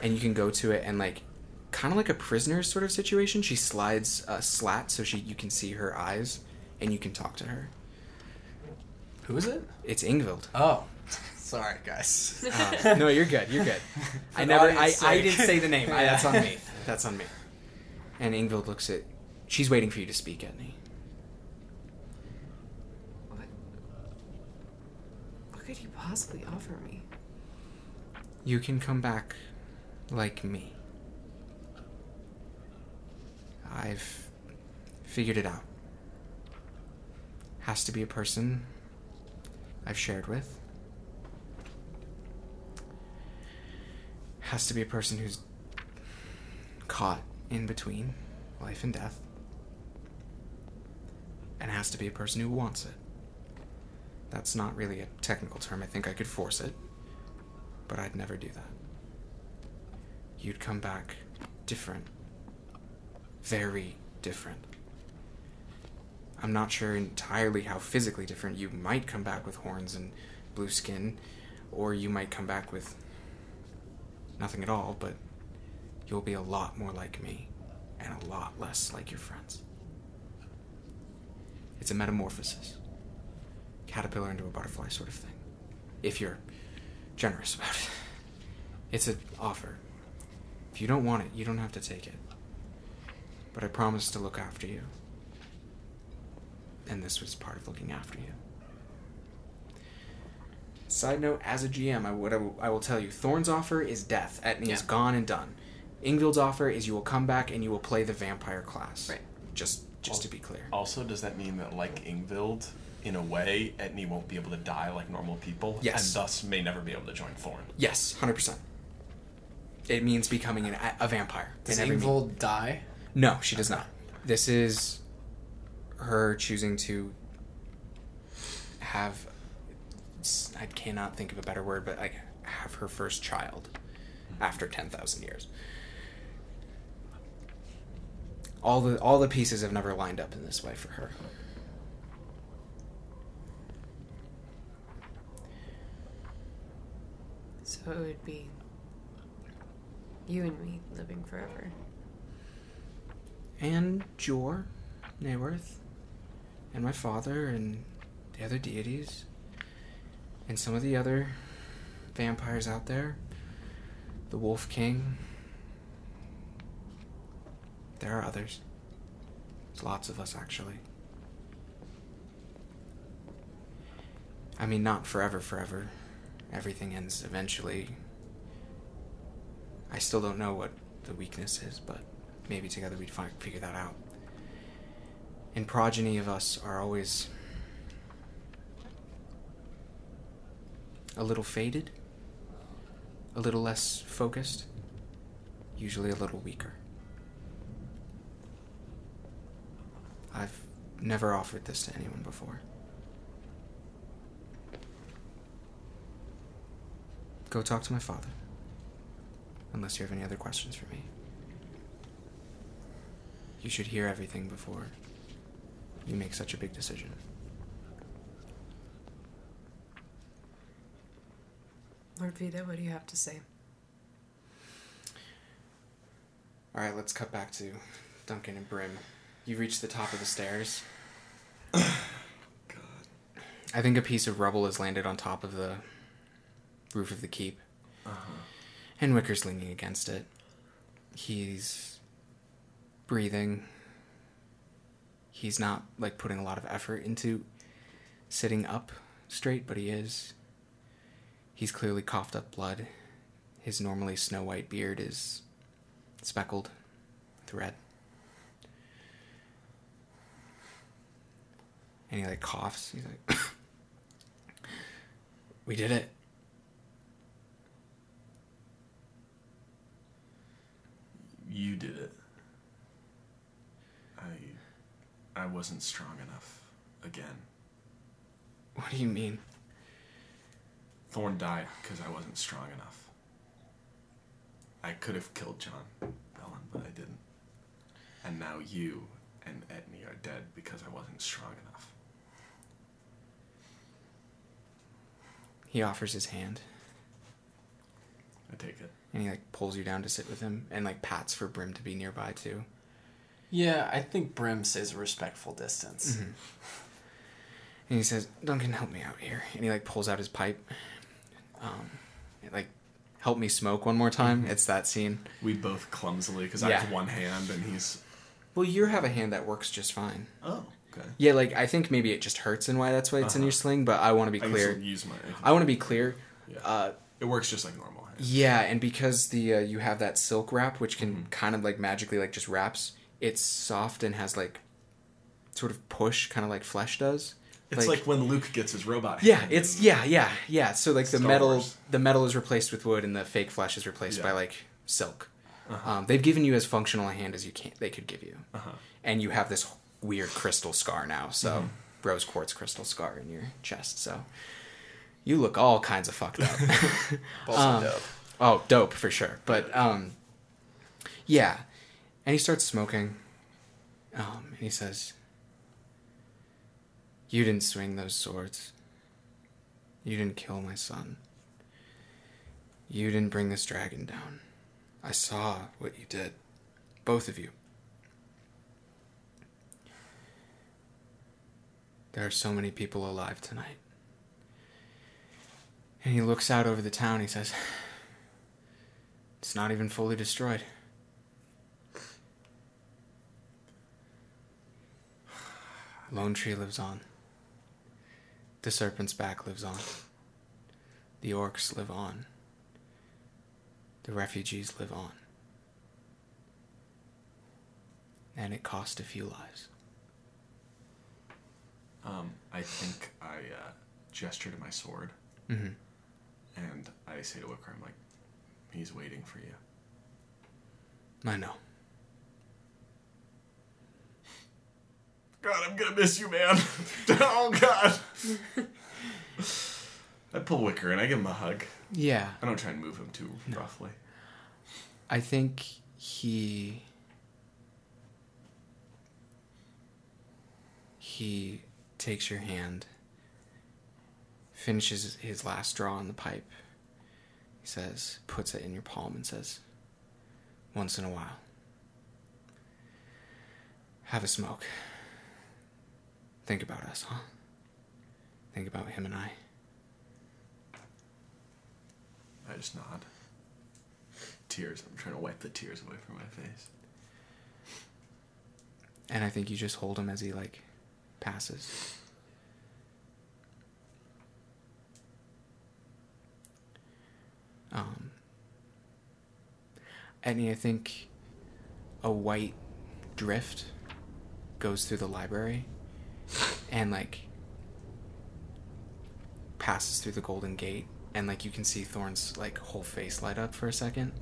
[SPEAKER 1] and you can go to it and like, kind of like a prisoner sort of situation. She slides a slat so she you can see her eyes, and you can talk to her.
[SPEAKER 2] Who is it?
[SPEAKER 1] It's Ingvild.
[SPEAKER 2] Oh, sorry guys.
[SPEAKER 1] Uh, no, you're good. You're good. I never. I,
[SPEAKER 2] audience
[SPEAKER 1] I didn't say the name. I, that's on me. That's on me. And Ingvild looks at. She's waiting for you to speak, Etney.
[SPEAKER 4] What? What could he possibly offer me?
[SPEAKER 1] You can come back, like me. I've figured it out. Has to be a person I've shared with. Has to be a person who's caught in between life and death. And has to be a person who wants it. That's not really a technical term. I think I could force it. But I'd never do that. You'd come back different. Very different. I'm not sure entirely how physically different. You might come back with horns and blue skin, or you might come back with nothing at all, but you'll be a lot more like me, and a lot less like your friends. It's a metamorphosis. Caterpillar into a butterfly sort of thing. If you're generous about it. It's an offer. If you don't want it, you don't have to take it. But I promise to look after you. And this was part of looking after you. Side note, as a GM, I, what I, will, tell you, Thorn's offer is death. Etney is
[SPEAKER 2] Yeah.
[SPEAKER 1] gone and done. Ingvild's offer is you will come back and you will play the vampire class.
[SPEAKER 4] Right.
[SPEAKER 1] Just, just to be clear.
[SPEAKER 3] Also, does that mean that, like Ingvild, in a way, Etney won't be able to die like normal people,
[SPEAKER 1] Yes.
[SPEAKER 3] and thus may never be able to join Thorn?
[SPEAKER 1] Yes, hundred percent. It means becoming an, a vampire.
[SPEAKER 2] Does
[SPEAKER 1] in every
[SPEAKER 2] die?
[SPEAKER 1] No, she does not. This is her choosing to have I cannot think of a better word, but like have her first child after 10,000 years. All the all the pieces have never lined up in this way for her.
[SPEAKER 4] So it would be you and me living forever.
[SPEAKER 1] And Jor, Nayworth, and my father, and the other deities, and some of the other vampires out there. The Wolf King. There are others. There's lots of us, actually. I mean, not forever, forever. Everything ends eventually. I still don't know what the weakness is, but maybe together we'd fi- figure that out. And progeny of us are always a little faded, a little less focused, usually a little weaker. I've never offered this to anyone before. Go talk to my father. Unless you have any other questions for me. You should hear everything before you make such a big decision.
[SPEAKER 4] Lord Vita, what do you have to say?
[SPEAKER 1] All right, let's cut back to Duncan and Brim. You've reached the top of the stairs. God. I think a piece of rubble has landed on top of the roof of the keep, uh-huh. and Wicker's leaning against it. He's breathing. He's not like putting a lot of effort into sitting up straight, but he is. He's clearly coughed up blood. His normally snow white beard is speckled with red. And he like coughs. He's like, "We did it."
[SPEAKER 3] You did it. I I wasn't strong enough again.
[SPEAKER 1] What do you mean?
[SPEAKER 3] Thorn died because I wasn't strong enough. I could have killed John Bellin, but I didn't. And now you and Etney are dead because I wasn't strong enough.
[SPEAKER 1] He offers his hand
[SPEAKER 3] I take it.
[SPEAKER 1] and he like pulls you down to sit with him and like pats for Brim to be nearby too.
[SPEAKER 2] Yeah, I think Brim stays a respectful distance.
[SPEAKER 1] Mm-hmm. And he says, "Duncan, help me out here." And he like pulls out his pipe. Um, like, help me smoke one more time. It's that scene.
[SPEAKER 3] We both clumsily because I have one hand and he's.
[SPEAKER 1] Well, you have a hand that works just fine.
[SPEAKER 3] Oh, okay.
[SPEAKER 1] Yeah, like I think maybe it just hurts and why that's why it's in
[SPEAKER 3] Uh-huh.
[SPEAKER 1] your sling. But I want to be clear.
[SPEAKER 3] just use my.
[SPEAKER 1] I want to be clear.
[SPEAKER 3] Yeah.
[SPEAKER 1] Uh,
[SPEAKER 3] it works just like normal hands.
[SPEAKER 1] yeah, and because the uh, you have that silk wrap, which can
[SPEAKER 3] Mhm.
[SPEAKER 1] kind of like magically like just wraps. It's soft and has like sort of push, kind of like flesh does.
[SPEAKER 3] It's like, when Luke gets his robot. Hand.
[SPEAKER 1] Yeah,
[SPEAKER 3] it's
[SPEAKER 1] yeah, yeah, yeah. So like the metal,
[SPEAKER 3] Wars.
[SPEAKER 1] the metal is replaced with wood, and the fake flesh is replaced
[SPEAKER 3] Yeah.
[SPEAKER 1] by like silk.
[SPEAKER 3] Uh-huh.
[SPEAKER 1] Um, they've given you as functional a hand as you can they could give you,
[SPEAKER 3] Uh-huh.
[SPEAKER 1] and you have this weird crystal scar now. So
[SPEAKER 3] Mm-hmm.
[SPEAKER 1] rose quartz crystal scar in your chest. So you look all kinds of fucked up. Um,
[SPEAKER 2] dope.
[SPEAKER 1] oh, dope for sure. But um, yeah, and he starts smoking, um, and he says, "You didn't swing those swords. You didn't kill my son. You didn't bring this dragon down. I saw what you did, both of you. There are so many people alive tonight." And he looks out over the town. He says, It's not even fully destroyed. Lone Tree lives on. The Serpent's Back lives on. The orcs live on. The refugees live on. And it cost a few lives.
[SPEAKER 3] Um, I think I uh, gesture to my sword
[SPEAKER 1] Mm-hmm.
[SPEAKER 3] and I say to Wicker, I'm like, he's waiting for you.
[SPEAKER 1] I know.
[SPEAKER 3] God, I'm gonna miss you, man. oh God. I pull Wicker and I give him a hug.
[SPEAKER 1] Yeah.
[SPEAKER 3] I don't try and move him too roughly.
[SPEAKER 1] I think he he takes your hand, finishes his last draw on the pipe. He says, puts it in your palm and says, "Once in a while, have a smoke. Think about us, huh? Think about him and I."
[SPEAKER 3] I just nod. Tears. I'm trying to wipe the tears away from my face.
[SPEAKER 1] And I think you just hold him as he like passes. Um, Etney, I think a white drift goes through the library and like passes through the golden gate and like you can see Thorn's like whole face light up for a second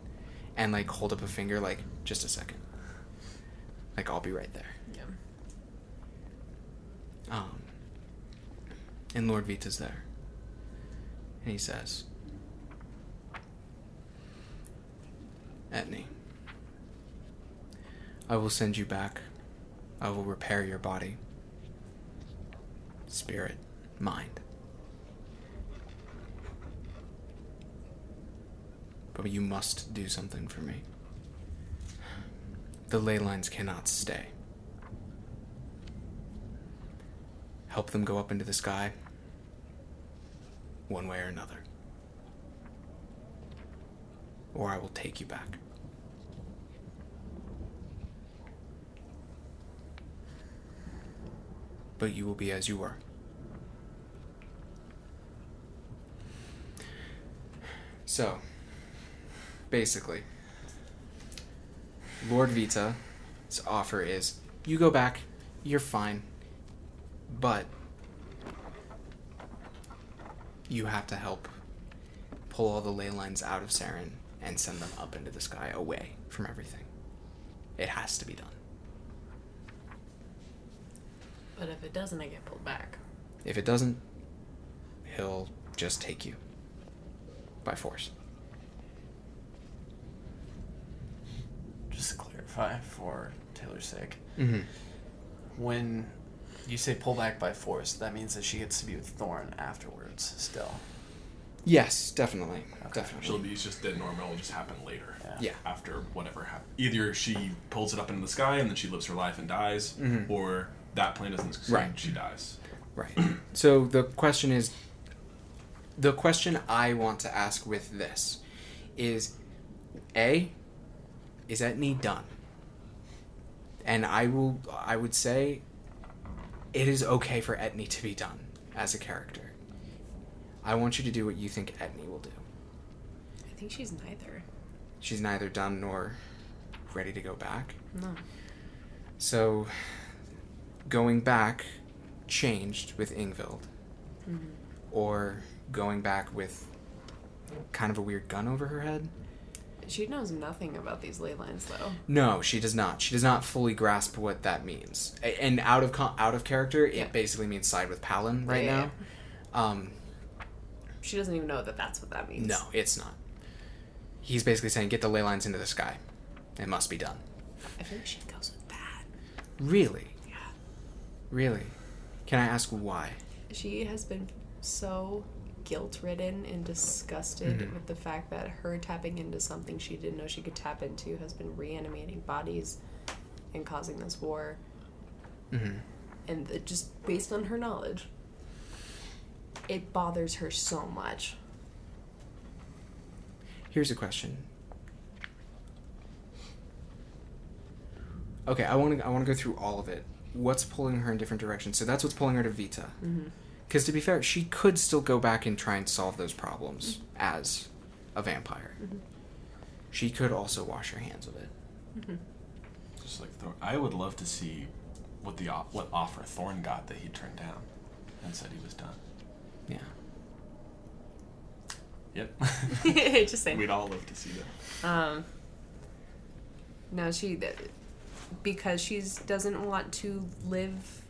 [SPEAKER 1] and like hold up a finger like just a second. Like I'll be right there.
[SPEAKER 4] Yeah.
[SPEAKER 1] Um, and Lord Vita's there. And he says, Etney, I will send you back. I will repair your body, spirit, mind. But you must do something for me. The ley lines cannot stay. help them go up into the sky one way or another. Or I will take you back. But you will be as you were. So, basically, Lord Vita's offer is you go back, you're fine, but you have to help pull all the ley lines out of Serein and send them up into the sky away from everything. It has to be done.
[SPEAKER 4] But if it doesn't, I get pulled back.
[SPEAKER 1] If it doesn't, he'll just take you by force.
[SPEAKER 2] Just to clarify for Taylor's sake,
[SPEAKER 1] Mm-hmm.
[SPEAKER 2] when you say pull back by force, that means that she gets to be with Thorn afterwards still.
[SPEAKER 1] Yes, definitely.
[SPEAKER 2] Okay.
[SPEAKER 1] Definitely.
[SPEAKER 3] She'll be just dead normal. It'll just happen later.
[SPEAKER 2] Yeah.
[SPEAKER 1] Yeah.
[SPEAKER 3] After whatever happens. Either she pulls it up into the sky and then she lives her life and dies,
[SPEAKER 1] Mhm.
[SPEAKER 3] or that plan doesn't succeed.
[SPEAKER 1] Right.
[SPEAKER 3] She dies.
[SPEAKER 1] Right. So the question is the question I want to ask with this is A, is Etney done? And I will I would say it is okay for Etney to be done as a character. I want you to do what you think Etney will do.
[SPEAKER 4] I think she's neither.
[SPEAKER 1] She's neither done nor ready to go back.
[SPEAKER 4] No.
[SPEAKER 1] So going back changed with Ingvild.
[SPEAKER 4] Mm-hmm.
[SPEAKER 1] or going back with kind of a weird gun over her head.
[SPEAKER 4] She knows nothing about these ley lines, though.
[SPEAKER 1] No, she does not. She does not fully grasp what that means. And out of con- out of character, it basically means side with Palin right
[SPEAKER 4] Yeah,
[SPEAKER 1] now. Um,
[SPEAKER 4] She doesn't even know that that's what that means.
[SPEAKER 1] no, it's not. He's basically saying, "Get the ley lines into the sky. It must be done."
[SPEAKER 4] I feel like she goes with that.
[SPEAKER 1] Really,
[SPEAKER 4] Yeah.
[SPEAKER 1] Really. Can I ask why?
[SPEAKER 4] She has been so guilt ridden and disgusted
[SPEAKER 1] Mhm.
[SPEAKER 4] with the fact that her tapping into something she didn't know she could tap into has been reanimating bodies and causing this war.
[SPEAKER 1] hmm
[SPEAKER 4] And it just based on her knowledge, it bothers her so much.
[SPEAKER 1] Here's a question. Okay, I want to I want to go through all of it. What's pulling her in different directions? So that's what's pulling her to Vita.
[SPEAKER 4] Mm-hmm.
[SPEAKER 1] Because to be fair, she could still go back and try and solve those problems as a vampire.
[SPEAKER 4] Mhm.
[SPEAKER 1] She could also wash her hands of it.
[SPEAKER 3] Just like Thorn. I would love to see what the o- what offer Thorn got that he turned down and said he was done.
[SPEAKER 1] Yeah.
[SPEAKER 3] Yep.
[SPEAKER 4] just saying.
[SPEAKER 3] We'd all love to see that.
[SPEAKER 4] Um, no, she because she doesn't want to live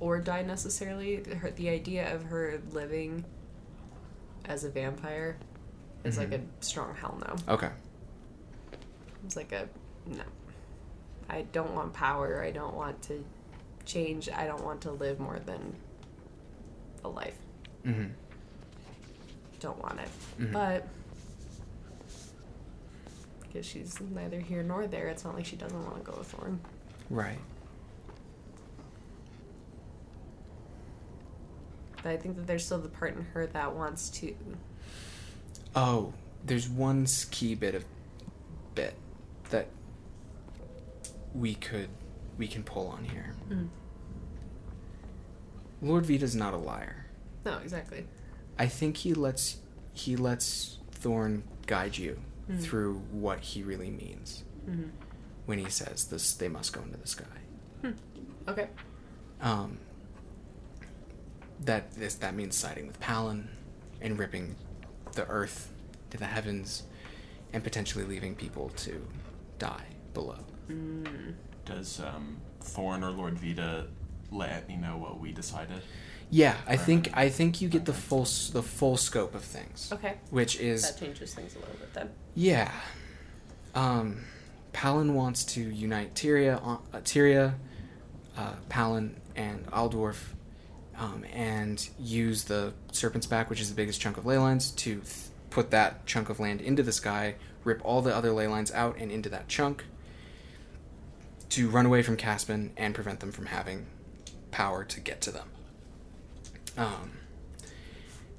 [SPEAKER 4] or die necessarily. Her, the idea of her living as a vampire is like a strong hell no.
[SPEAKER 1] Okay.
[SPEAKER 4] It's like a no. I don't want power. I don't want to change. I don't want to live more than a life.
[SPEAKER 1] Mm-hmm.
[SPEAKER 4] Don't want it.
[SPEAKER 1] Mhm.
[SPEAKER 4] But because she's neither here nor there, it's not like she doesn't want to go with Thorn.
[SPEAKER 1] Right.
[SPEAKER 4] But I think that there's still the part in her that wants to.
[SPEAKER 1] Oh, there's one key bit of bit that we could we can pull on here.
[SPEAKER 4] Mm.
[SPEAKER 1] Lord Vita's not a liar.
[SPEAKER 4] No, exactly.
[SPEAKER 1] I think he lets he lets Thorn guide you
[SPEAKER 4] Mhm.
[SPEAKER 1] through what he really means
[SPEAKER 4] hmm
[SPEAKER 1] when he says this they must go into the sky.
[SPEAKER 4] Okay.
[SPEAKER 1] Um, that this that means siding with Palin and ripping the earth to the heavens and potentially leaving people to die below.
[SPEAKER 4] Mm.
[SPEAKER 3] Does um, Thorn or Lord Vita let me know what we decided?
[SPEAKER 1] Yeah, I think I think you get the full the full scope of things,
[SPEAKER 4] Okay.
[SPEAKER 1] which is
[SPEAKER 4] That changes things a little bit then.
[SPEAKER 1] Yeah. Um, Palin wants to unite Tyria, uh, Tyria, uh, Palin, and Aldorf, um, and use the Serpent's Back, which is the biggest chunk of ley lines, to th- put that chunk of land into the sky, rip all the other ley lines out and into that chunk, to run away from Caspin and prevent them from having power to get to them. Um,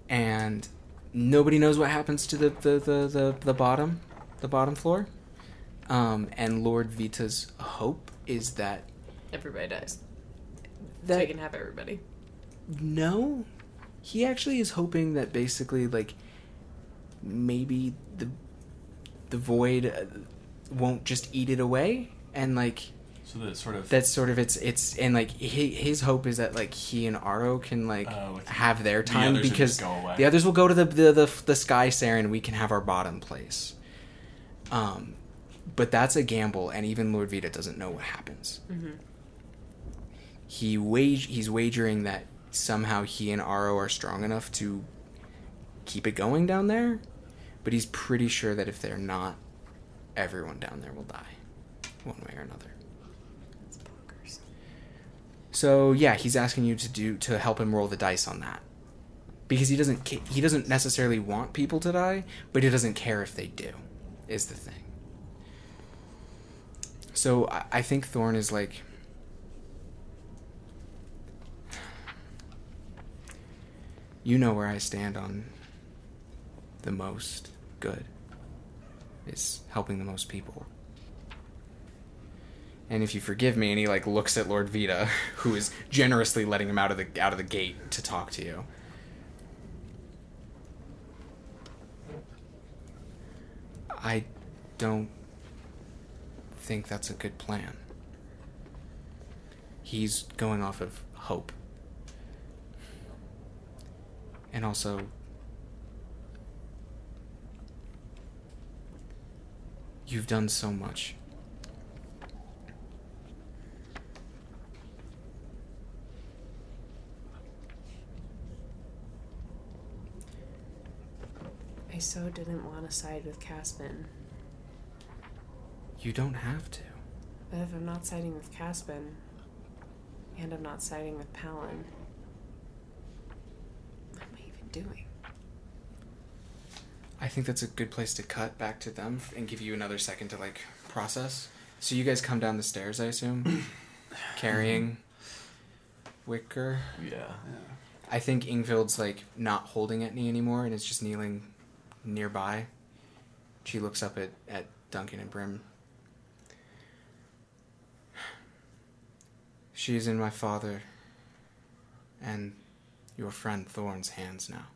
[SPEAKER 1] and nobody knows what happens to the the, the, the, the bottom the bottom floor um, and lord vita's hope is that
[SPEAKER 4] Everybody dies.
[SPEAKER 1] that
[SPEAKER 4] so you can have everybody.
[SPEAKER 1] no he actually is hoping that basically like maybe the the void uh, won't just eat it away and like
[SPEAKER 3] So that sort of
[SPEAKER 1] that's sort of it's it's and like he, his hope is that like he and Aro can like
[SPEAKER 3] like
[SPEAKER 1] have their time
[SPEAKER 3] others would
[SPEAKER 1] because
[SPEAKER 3] go away.
[SPEAKER 1] the others will go to the the the, the sky Saren we can have our bottom place. Um, but that's a gamble, and even Lord Vita doesn't know what happens.
[SPEAKER 4] Mm-hmm.
[SPEAKER 1] He wage he's wagering that somehow he and Aro are strong enough to keep it going down there, but he's pretty sure that if they're not, everyone down there will die, one way or another. So yeah, he's asking you to do to help him roll the dice on that, because he doesn't he doesn't necessarily want people to die, but he doesn't care if they do, is the thing. So I, I think Thorn is like. You know where I stand on the most good is helping the most people. And if you forgive me, and he like looks at Lord Vita, who is generously letting him out of the out of the gate to talk to you. I don't think that's a good plan. He's going off of hope. And also you've done so much.
[SPEAKER 4] I so didn't want to side with Caspin.
[SPEAKER 1] You don't have to.
[SPEAKER 4] But if I'm not siding with Caspin, and I'm not siding with Palin, what am I even doing?
[SPEAKER 1] I think that's a good place to cut back to them and give you another second to like process. So you guys come down the stairs, I assume, carrying Wicker.
[SPEAKER 3] yeah.
[SPEAKER 1] I think Ingvild's like not holding Etney anymore and is just kneeling nearby. She looks up at, at Duncan and Brim. She is in my father and your friend Thorn's hands now.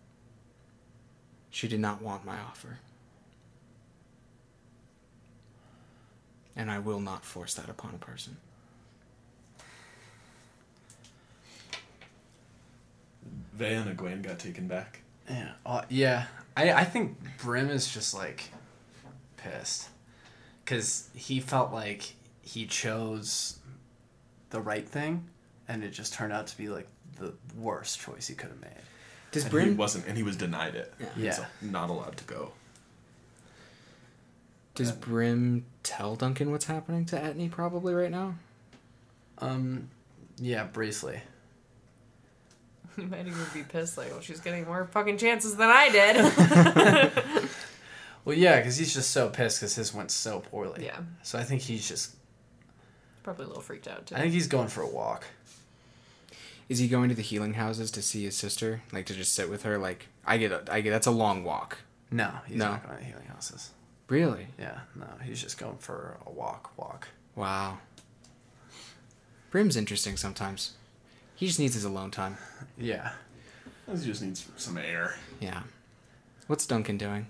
[SPEAKER 1] She did not want my offer. And I will not force that upon a person.
[SPEAKER 3] Vea and Egwene got taken back.
[SPEAKER 2] Yeah, uh, yeah. I I think Brim is just like pissed because he felt like he chose the right thing, and it just turned out to be like the worst choice he could have made.
[SPEAKER 1] Does
[SPEAKER 3] And he
[SPEAKER 1] Brim
[SPEAKER 3] wasn't, and he was denied it.
[SPEAKER 1] Yeah.
[SPEAKER 3] He's
[SPEAKER 2] Yeah.
[SPEAKER 3] not allowed to go.
[SPEAKER 1] does Brim tell Duncan what's happening to Etney probably right now?
[SPEAKER 2] Um, yeah, briefly.
[SPEAKER 4] You might even be pissed, like, well, she's getting more fucking chances than I did.
[SPEAKER 2] Well, yeah, because he's just so pissed because his went so poorly.
[SPEAKER 4] yeah,
[SPEAKER 2] So I think he's just.
[SPEAKER 4] probably a little freaked out too.
[SPEAKER 2] I think he's going for a walk.
[SPEAKER 1] Is he going to the healing houses to see his sister, like to just sit with her? Like I get, I get that's a long walk.
[SPEAKER 2] No, he's
[SPEAKER 1] No.
[SPEAKER 2] not going to the healing houses.
[SPEAKER 1] Really?
[SPEAKER 2] Yeah, no, he's just going for a walk. Walk.
[SPEAKER 1] Wow. Brim's interesting sometimes. He just needs his alone time.
[SPEAKER 2] Yeah.
[SPEAKER 3] He just needs some air.
[SPEAKER 1] Yeah. What's Duncan doing?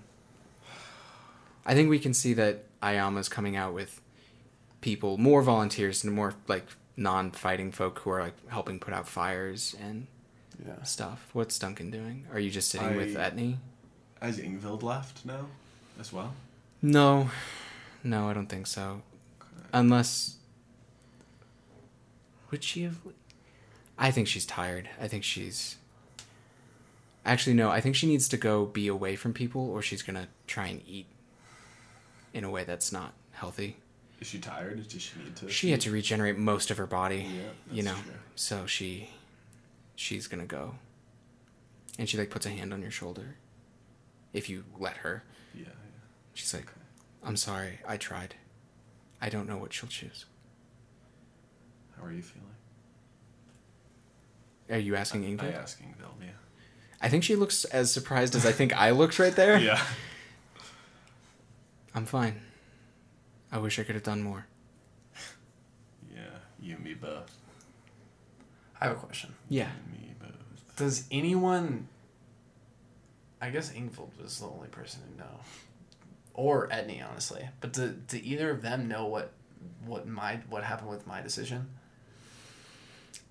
[SPEAKER 1] I think we can see that Ayama's coming out with people, more volunteers and more like non-fighting folk who are like helping put out fires and
[SPEAKER 2] Yeah.
[SPEAKER 1] stuff. What's Duncan doing? Are you just sitting with
[SPEAKER 3] I-
[SPEAKER 1] Etney?
[SPEAKER 3] Has Ingvild left now, as well?
[SPEAKER 1] No. No, I don't think so. Unless would she have I think she's tired. I think she's Actually no, I think she needs to go be away from people or she's going to try and eat in a way that's not healthy.
[SPEAKER 3] Is she tired? Does she need to?
[SPEAKER 1] She had to regenerate most of her body,
[SPEAKER 3] Yeah,
[SPEAKER 1] you know.
[SPEAKER 3] true.
[SPEAKER 1] So she she's going to go. And she like puts a hand on your shoulder if you let her.
[SPEAKER 3] Yeah, yeah.
[SPEAKER 1] She's like,
[SPEAKER 3] Okay.
[SPEAKER 1] I'm sorry, I tried. I don't know what she'll choose.
[SPEAKER 3] How are you feeling?
[SPEAKER 1] Are you asking
[SPEAKER 3] I
[SPEAKER 1] Ingrid?
[SPEAKER 3] ask Ingvild, yeah.
[SPEAKER 1] I think she looks as surprised as I think I looked right there.
[SPEAKER 3] Yeah.
[SPEAKER 1] I'm fine. I wish I could have done more.
[SPEAKER 3] Yeah, you and me both.
[SPEAKER 2] I have a question.
[SPEAKER 1] Yeah.
[SPEAKER 3] You and me both.
[SPEAKER 2] Does anyone? I guess Ingvild was the only person who know, or Etney, honestly. But do, do either of them know what what my what happened with my decision?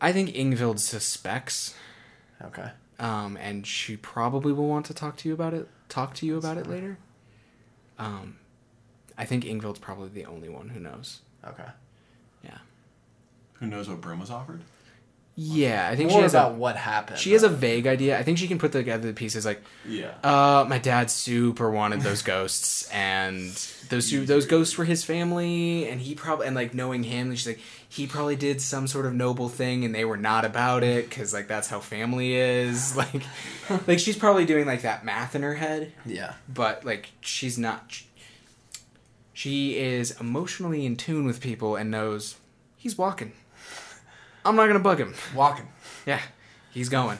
[SPEAKER 1] I think Ingvild suspects,
[SPEAKER 2] Okay.
[SPEAKER 1] um, and she probably will want to talk to you about it. Talk to you about it later. Um, I think Ingvild's probably the only one who knows.
[SPEAKER 2] Okay.
[SPEAKER 1] Yeah.
[SPEAKER 3] Who knows what Brim was offered?
[SPEAKER 1] Yeah, I think
[SPEAKER 2] More
[SPEAKER 1] she has
[SPEAKER 2] about
[SPEAKER 1] a
[SPEAKER 2] what happened.
[SPEAKER 1] she has a vague idea. I think she can put together the pieces like
[SPEAKER 3] Yeah.
[SPEAKER 1] Uh, my dad super wanted those ghosts, and those su- those ghosts were his family, and he probably and like knowing him, she's like he probably did some sort of noble thing, and they were not about it because like that's how family is. Like, like she's probably doing like that math in her head,
[SPEAKER 2] Yeah.
[SPEAKER 1] but like she's not. She is emotionally in tune with people and knows he's walking. I'm not gonna bug him.
[SPEAKER 2] Walking.
[SPEAKER 1] Yeah, he's going.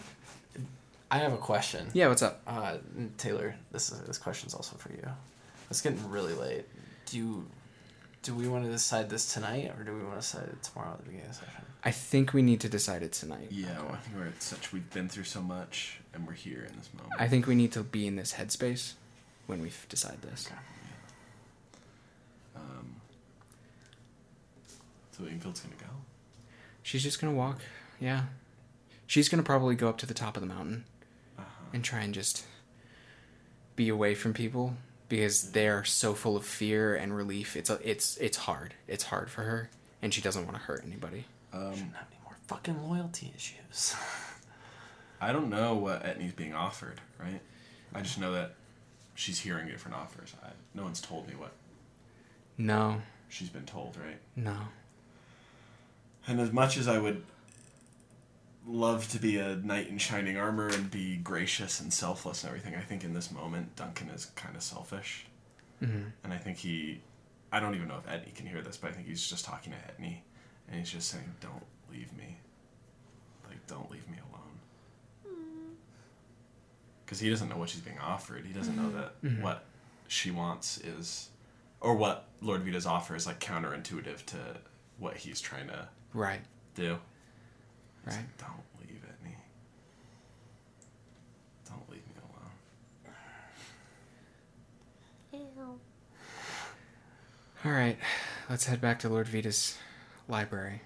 [SPEAKER 2] I have a question.
[SPEAKER 1] Yeah, what's up?
[SPEAKER 2] Uh, Taylor, this is this question's also for you. It's getting really late. Do you do we want to decide this tonight or do we want to decide it tomorrow at the beginning of the session?
[SPEAKER 1] I think we need to decide it tonight.
[SPEAKER 3] Yeah, well, I think we're at such. We've been through so much, and we're here in this moment.
[SPEAKER 1] I think we need to be in this headspace when we decide this.
[SPEAKER 2] Okay.
[SPEAKER 3] Um, so Ingvild's gonna go.
[SPEAKER 1] She's just gonna walk. Yeah, she's gonna probably go up to the top of the mountain
[SPEAKER 3] Uh-huh.
[SPEAKER 1] and try and just be away from people because they're so full of fear and relief. It's a, it's it's hard. It's hard for her, and she doesn't want to hurt anybody.
[SPEAKER 3] Um,
[SPEAKER 2] Shouldn't have any more fucking loyalty issues.
[SPEAKER 3] I don't know what Etney's being offered, right? I just know that she's hearing different offers. I, no one's told me what
[SPEAKER 1] No,
[SPEAKER 3] she's been told, right?
[SPEAKER 1] no.
[SPEAKER 3] And as much as I would love to be a knight in shining armor and be gracious and selfless and everything, I think in this moment Duncan is kind of selfish.
[SPEAKER 1] hmm
[SPEAKER 3] And I think he, I don't even know if Etney can hear this, but I think he's just talking to Etney, and he's just saying, "Don't leave me. Like, don't leave me alone." Because he doesn't know what she's being offered. He doesn't know that
[SPEAKER 1] Mhm.
[SPEAKER 3] what she wants is, or what Lord Vita's offer is like counterintuitive to what he's trying to
[SPEAKER 1] Right.
[SPEAKER 3] do.
[SPEAKER 1] Right.
[SPEAKER 3] like, don't leave Etney. Don't leave me alone.
[SPEAKER 1] All right, let's head back to Lord Vita's library.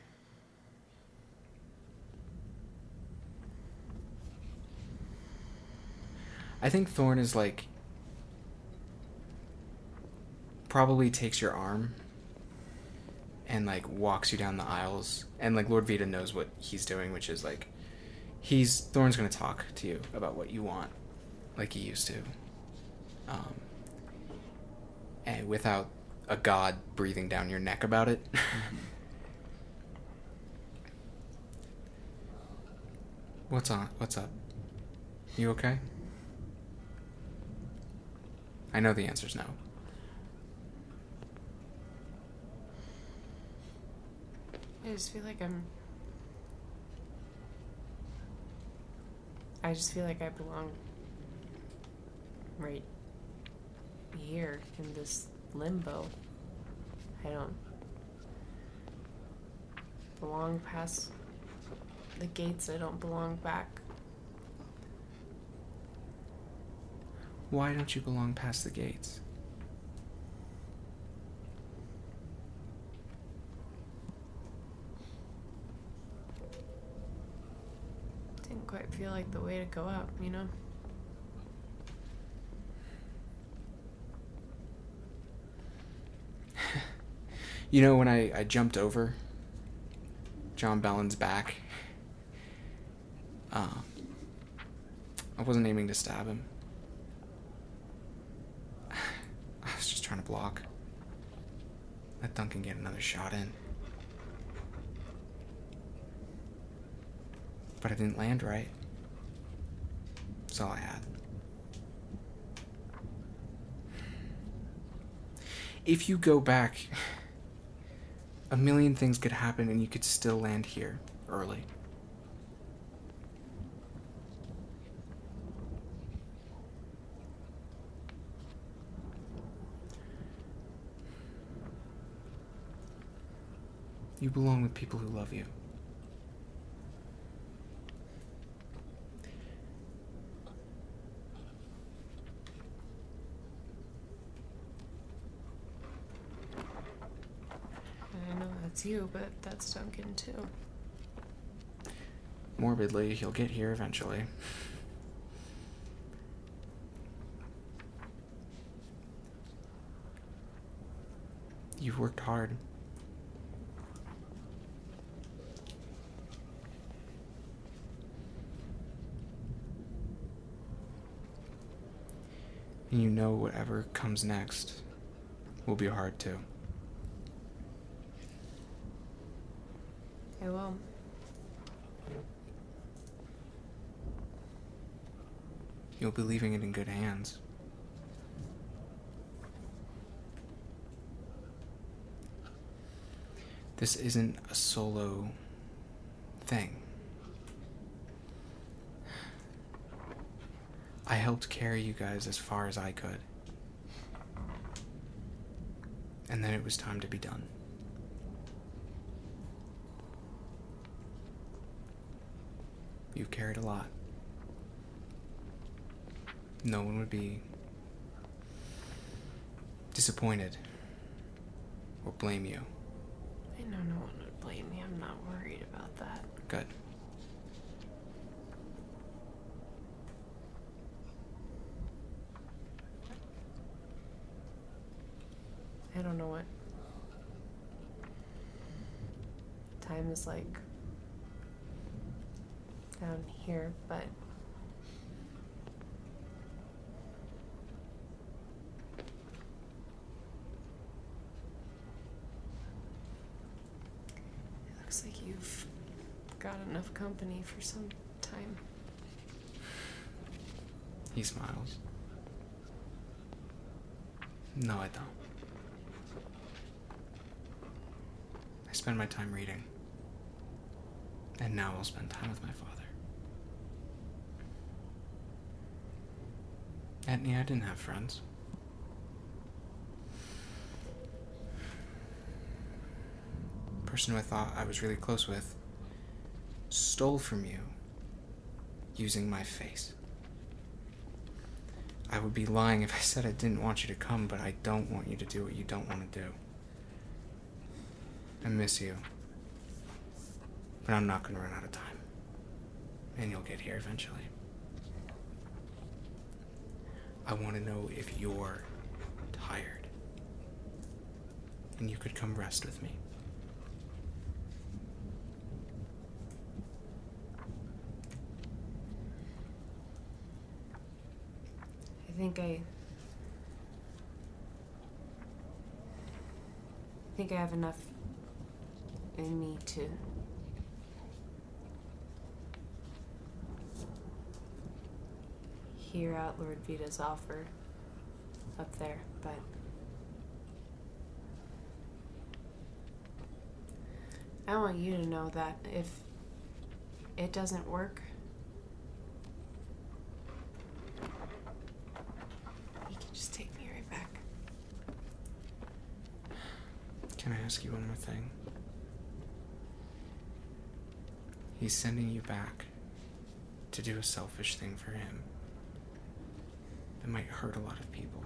[SPEAKER 1] I think Thorn is like probably takes your arm and like walks you down the aisles. And like Lord Vita knows what he's doing, which is like he's Thorn's gonna talk to you about what you want, like he used to. Um, and without a god breathing down your neck about it. What's on? What's up? You okay? I know the answer's no.
[SPEAKER 4] I just feel like I'm. I just feel like I belong right here in this limbo. I don't belong past the gates. I don't belong back.
[SPEAKER 1] Why don't you belong past the gates?
[SPEAKER 4] Didn't quite feel like the way to go out, you know?
[SPEAKER 1] You know when I, I jumped over John Ballin's back? Uh, I wasn't aiming to stab him. I was just trying to block. Let Duncan get another shot in. But I didn't land right. That's all I had. If you go back, a million things could happen and you could still land here early. You belong with people who love you.
[SPEAKER 4] And I know that's you, but that's Duncan too.
[SPEAKER 1] Morbidly, he'll get here eventually. You've worked hard. And you know whatever comes next will be hard too.
[SPEAKER 4] Will.
[SPEAKER 1] You'll be leaving it in good hands. This isn't a solo thing. I helped carry you guys as far as I could. And then it was time to be done. You've carried a lot. No one would be disappointed or blame you.
[SPEAKER 4] I know no one would blame me. I'm not worried about that.
[SPEAKER 1] Good.
[SPEAKER 4] I don't know what time is like down here, but it looks like you've got enough company for some time.
[SPEAKER 1] He smiles. No, I don't. I spend my time reading. And now I'll spend time with my father. Etney, I didn't have friends. person who I thought I was really close with stole from you using my face. I would be lying if I said I didn't want you to come, but I don't want you to do what you don't want to do. I miss you. But I'm not going to run out of time. And you'll get here eventually. I want to know if you're tired. And you could come rest with me.
[SPEAKER 4] I think I. I think I have enough in me to Hear out Lord Vita's offer up there, but. I want you to know that if it doesn't work, you can just take me right back.
[SPEAKER 1] Can I ask you one more thing? He's sending you back to do a selfish thing for him might hurt a lot of people.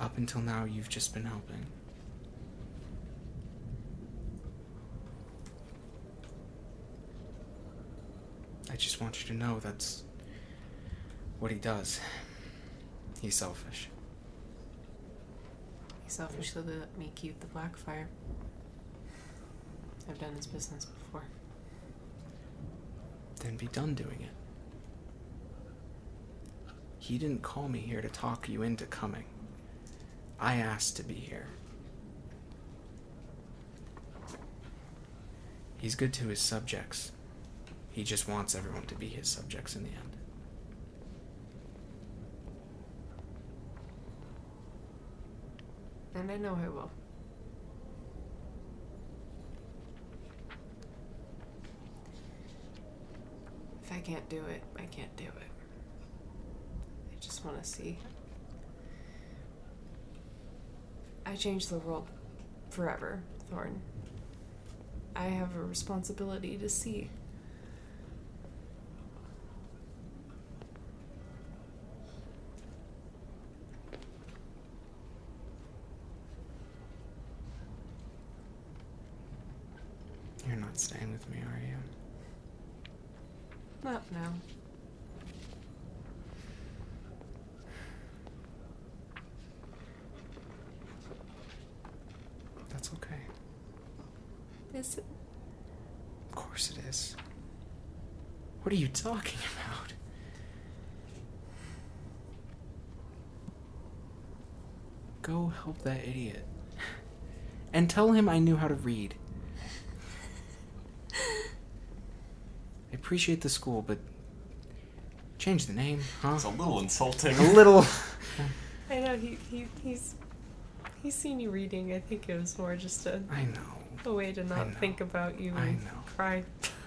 [SPEAKER 1] Up until now, you've just been helping. I just want you to know that's what he does. He's selfish.
[SPEAKER 4] He's selfish selfishly let me keep the Blackfire. I've done his business before.
[SPEAKER 1] then be done doing it. He didn't call me here to talk you into coming. I asked to be here. He's good to his subjects. He just wants everyone to be his subjects in the end.
[SPEAKER 4] And I know I will. If I can't do it, I can't do it. Just want to see. I changed the world forever, Thorn. I have a responsibility to see.
[SPEAKER 1] You're not staying with me, are you?
[SPEAKER 4] Not now.
[SPEAKER 1] That's okay.
[SPEAKER 4] Is it?
[SPEAKER 1] Of course it is. What are you talking about? Go help that idiot. And tell him I knew how to read. I appreciate the school, but change the name, huh?
[SPEAKER 3] It's a little insulting.
[SPEAKER 1] A little.
[SPEAKER 4] I know he, he he's he's seen you reading. I think it was more just a,
[SPEAKER 1] I know.
[SPEAKER 4] A way to not think about you and cry.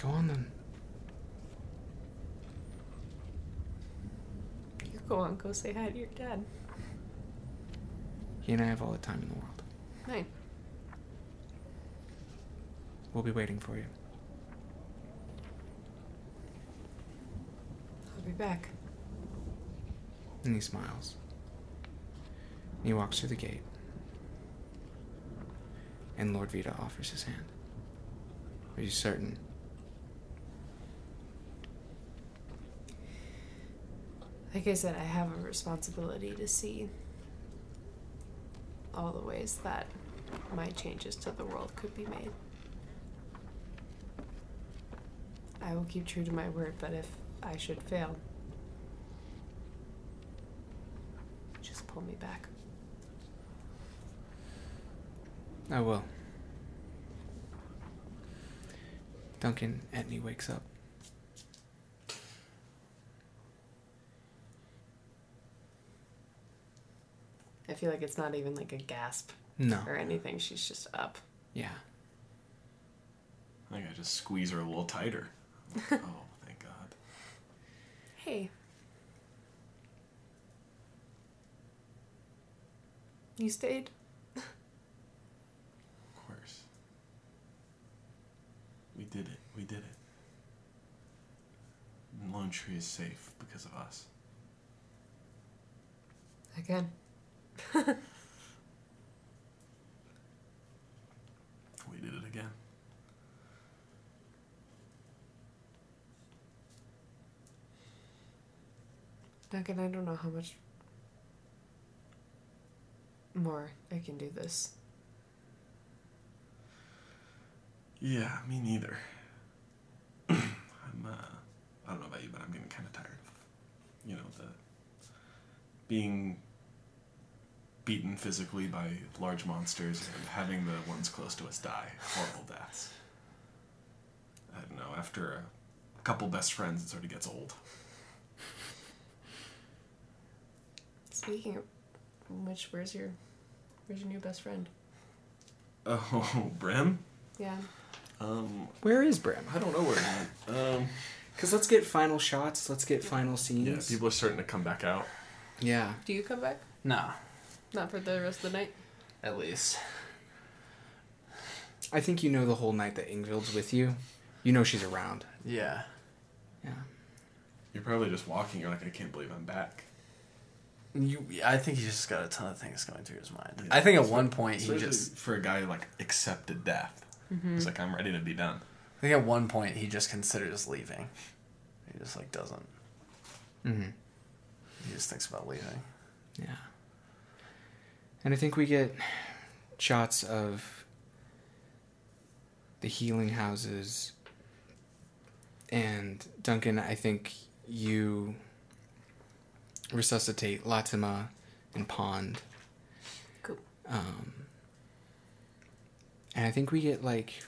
[SPEAKER 1] Go on then.
[SPEAKER 4] you go on, go say hi to your dad.
[SPEAKER 1] He and I have all the time in the world.
[SPEAKER 4] Fine.
[SPEAKER 1] We'll be waiting for you.
[SPEAKER 4] Back.
[SPEAKER 1] And he smiles. And he walks through the gate. And Lord Vita offers his hand. Are you certain?
[SPEAKER 4] Like I said, I have a responsibility to see all the ways that my changes to the world could be made. I will keep true to my word, but if I should fail, just pull me back.
[SPEAKER 1] I will. Duncan Etney wakes up.
[SPEAKER 4] I feel like it's not even like a gasp
[SPEAKER 1] No.
[SPEAKER 4] or anything. She's just up.
[SPEAKER 1] Yeah.
[SPEAKER 3] I think I just squeeze her a little tighter. oh, thank God.
[SPEAKER 4] Hey. You stayed?
[SPEAKER 3] Of course. We did it. We did it. Lone Tree is safe because of us.
[SPEAKER 4] Again.
[SPEAKER 3] We did it again.
[SPEAKER 4] Duncan, I don't know how much more I can do this.
[SPEAKER 3] Yeah, me neither. I'm, uh, I don't know about you, but I'm getting kind of tired you know, the being beaten physically by large monsters and having the ones close to us die horrible deaths. I don't know. After a couple best friends, it sort of gets old.
[SPEAKER 4] Speaking of which, where's your where's your new best friend?
[SPEAKER 3] Oh, Brim.
[SPEAKER 4] Yeah.
[SPEAKER 3] Um,
[SPEAKER 1] Where is Brim?
[SPEAKER 3] I don't know where. he went. Um,
[SPEAKER 1] Because let's get final shots. Let's get final scenes.
[SPEAKER 3] yeah,
[SPEAKER 1] scenes.
[SPEAKER 3] people are starting to come back out.
[SPEAKER 1] Yeah.
[SPEAKER 4] Do you come back?
[SPEAKER 2] No,
[SPEAKER 4] Not for the rest of the night.
[SPEAKER 2] at least.
[SPEAKER 1] I think you know the whole night that Ingvild's with you. You know she's around.
[SPEAKER 2] Yeah.
[SPEAKER 1] Yeah.
[SPEAKER 3] You're probably just walking. You're like, I can't believe I'm back.
[SPEAKER 2] You, I think he's just got a ton of things going through his mind.
[SPEAKER 3] Yeah.
[SPEAKER 2] I think at one point he
[SPEAKER 3] Especially
[SPEAKER 2] just,
[SPEAKER 3] for a guy who like accepted death.
[SPEAKER 4] Mm-hmm.
[SPEAKER 3] He's like, I'm ready to be done.
[SPEAKER 2] I think at one point he just considers leaving. He just like doesn't.
[SPEAKER 1] Mm-hmm.
[SPEAKER 2] He just thinks about leaving.
[SPEAKER 1] Yeah. And I think we get shots of the healing houses. And Duncan, I think you resuscitate Latima and Pond.
[SPEAKER 4] Cool.
[SPEAKER 1] Um, and I think we get like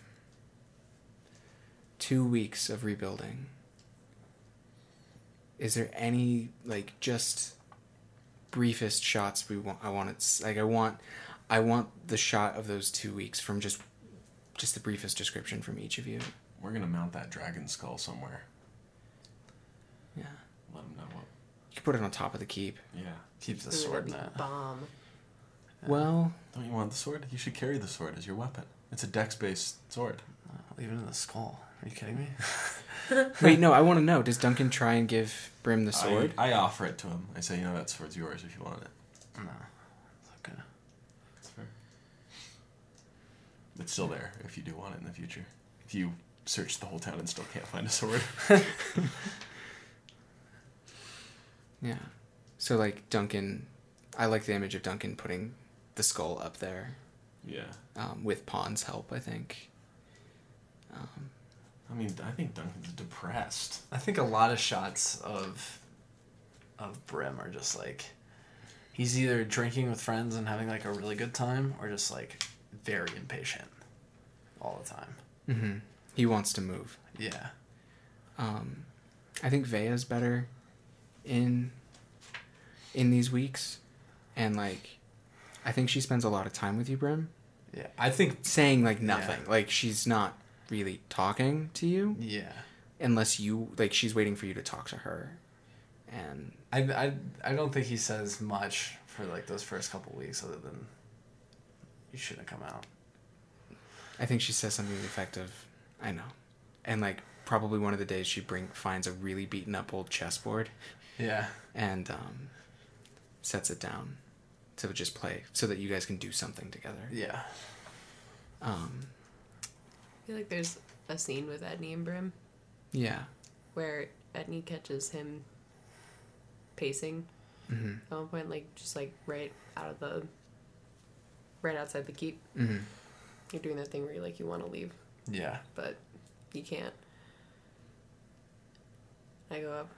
[SPEAKER 1] two weeks of rebuilding. Is there any like just briefest shots we want? I want it like I want, I want the shot of those two weeks from just, just the briefest description from each of you.
[SPEAKER 3] We're gonna mount that dragon skull somewhere.
[SPEAKER 1] Yeah,
[SPEAKER 3] Let him know what.
[SPEAKER 1] you can put it on top of the keep.
[SPEAKER 3] Yeah.
[SPEAKER 2] Keeps the sword in
[SPEAKER 4] that'd
[SPEAKER 2] it.
[SPEAKER 4] be Bomb.
[SPEAKER 1] Well,
[SPEAKER 3] Don't you want the sword? You should carry the sword as your weapon. It's a dex-based sword.
[SPEAKER 2] Uh, leave it in the skull. Are you kidding me?
[SPEAKER 1] wait, no, I want to know. Does Duncan try and give Brim the sword?
[SPEAKER 3] I, I offer it to him. I say, you know, that sword's yours if you want it.
[SPEAKER 2] no. It's okay.
[SPEAKER 3] That's fair. It's still there if you do want it in the future. If you search the whole town and still can't find a sword.
[SPEAKER 1] Yeah. So like Duncan, I like the image of Duncan putting the skull up there
[SPEAKER 3] yeah.
[SPEAKER 1] um, with Pawn's help. I think. Um,
[SPEAKER 3] I mean, I think Duncan's depressed.
[SPEAKER 2] I think a lot of shots of of Brim are just like he's either drinking with friends and having like a really good time or just like very impatient all the time.
[SPEAKER 1] mhm. He wants to move.
[SPEAKER 2] Yeah.
[SPEAKER 1] Um, I think Vea's better in in these weeks, and like, I think she spends a lot of time with you, Brim,
[SPEAKER 2] Yeah. I think
[SPEAKER 1] saying like nothing. Like she's not really talking to you
[SPEAKER 2] yeah.
[SPEAKER 1] unless you like she's waiting for you to talk to her, and
[SPEAKER 2] I, I I don't think he says much for like those first couple weeks other than you shouldn't come out.
[SPEAKER 1] I think she says something to the effect of, "I know," and like probably one of the days she bring finds a really beaten up old chessboard
[SPEAKER 2] Yeah.
[SPEAKER 1] and um, sets it down to just play so that you guys can do something together.
[SPEAKER 2] Yeah.
[SPEAKER 1] Um,
[SPEAKER 4] I feel like there's a scene with Etney and Brim
[SPEAKER 1] yeah.
[SPEAKER 4] where Etney catches him pacing
[SPEAKER 1] mm-hmm.
[SPEAKER 4] at one point, like just like right out of the right outside the keep.
[SPEAKER 1] Mm-hmm.
[SPEAKER 4] You're doing that thing where you like you want to leave,
[SPEAKER 2] Yeah.
[SPEAKER 4] but you can't. I go up,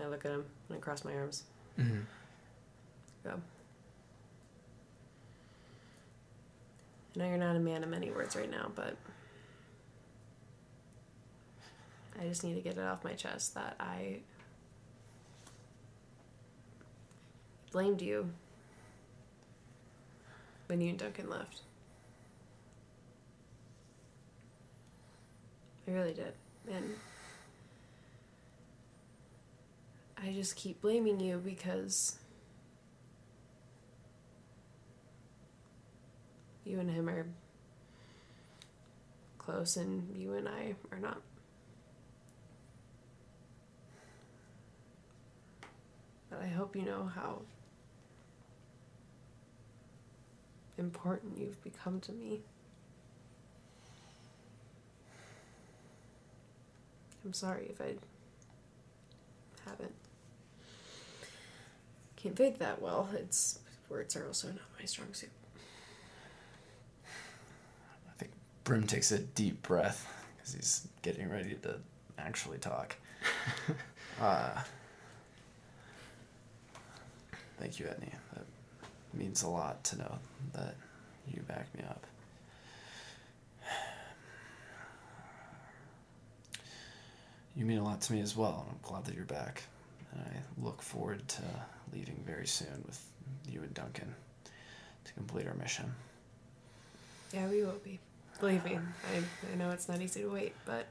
[SPEAKER 4] I look at him, and I cross my arms.
[SPEAKER 1] hmm
[SPEAKER 4] Go. I know you're not a man of many words right now, but I just need to get it off my chest that I blamed you when you and Duncan left. I really did. And I just keep blaming you because you and him are close and you and I are not. But I hope you know how important you've become to me. I'm sorry if I haven't conveyed that well. It's words are also not my strong suit.
[SPEAKER 2] I think Brim takes a deep breath because he's getting ready to actually talk. uh, thank you, Etney. That means a lot to know that you back me up. You mean a lot to me as well, and I'm glad that you're back. I look forward to leaving very soon with you and Duncan to complete our mission.
[SPEAKER 4] Yeah, we will be. Believe me, I, I know it's not easy to wait, but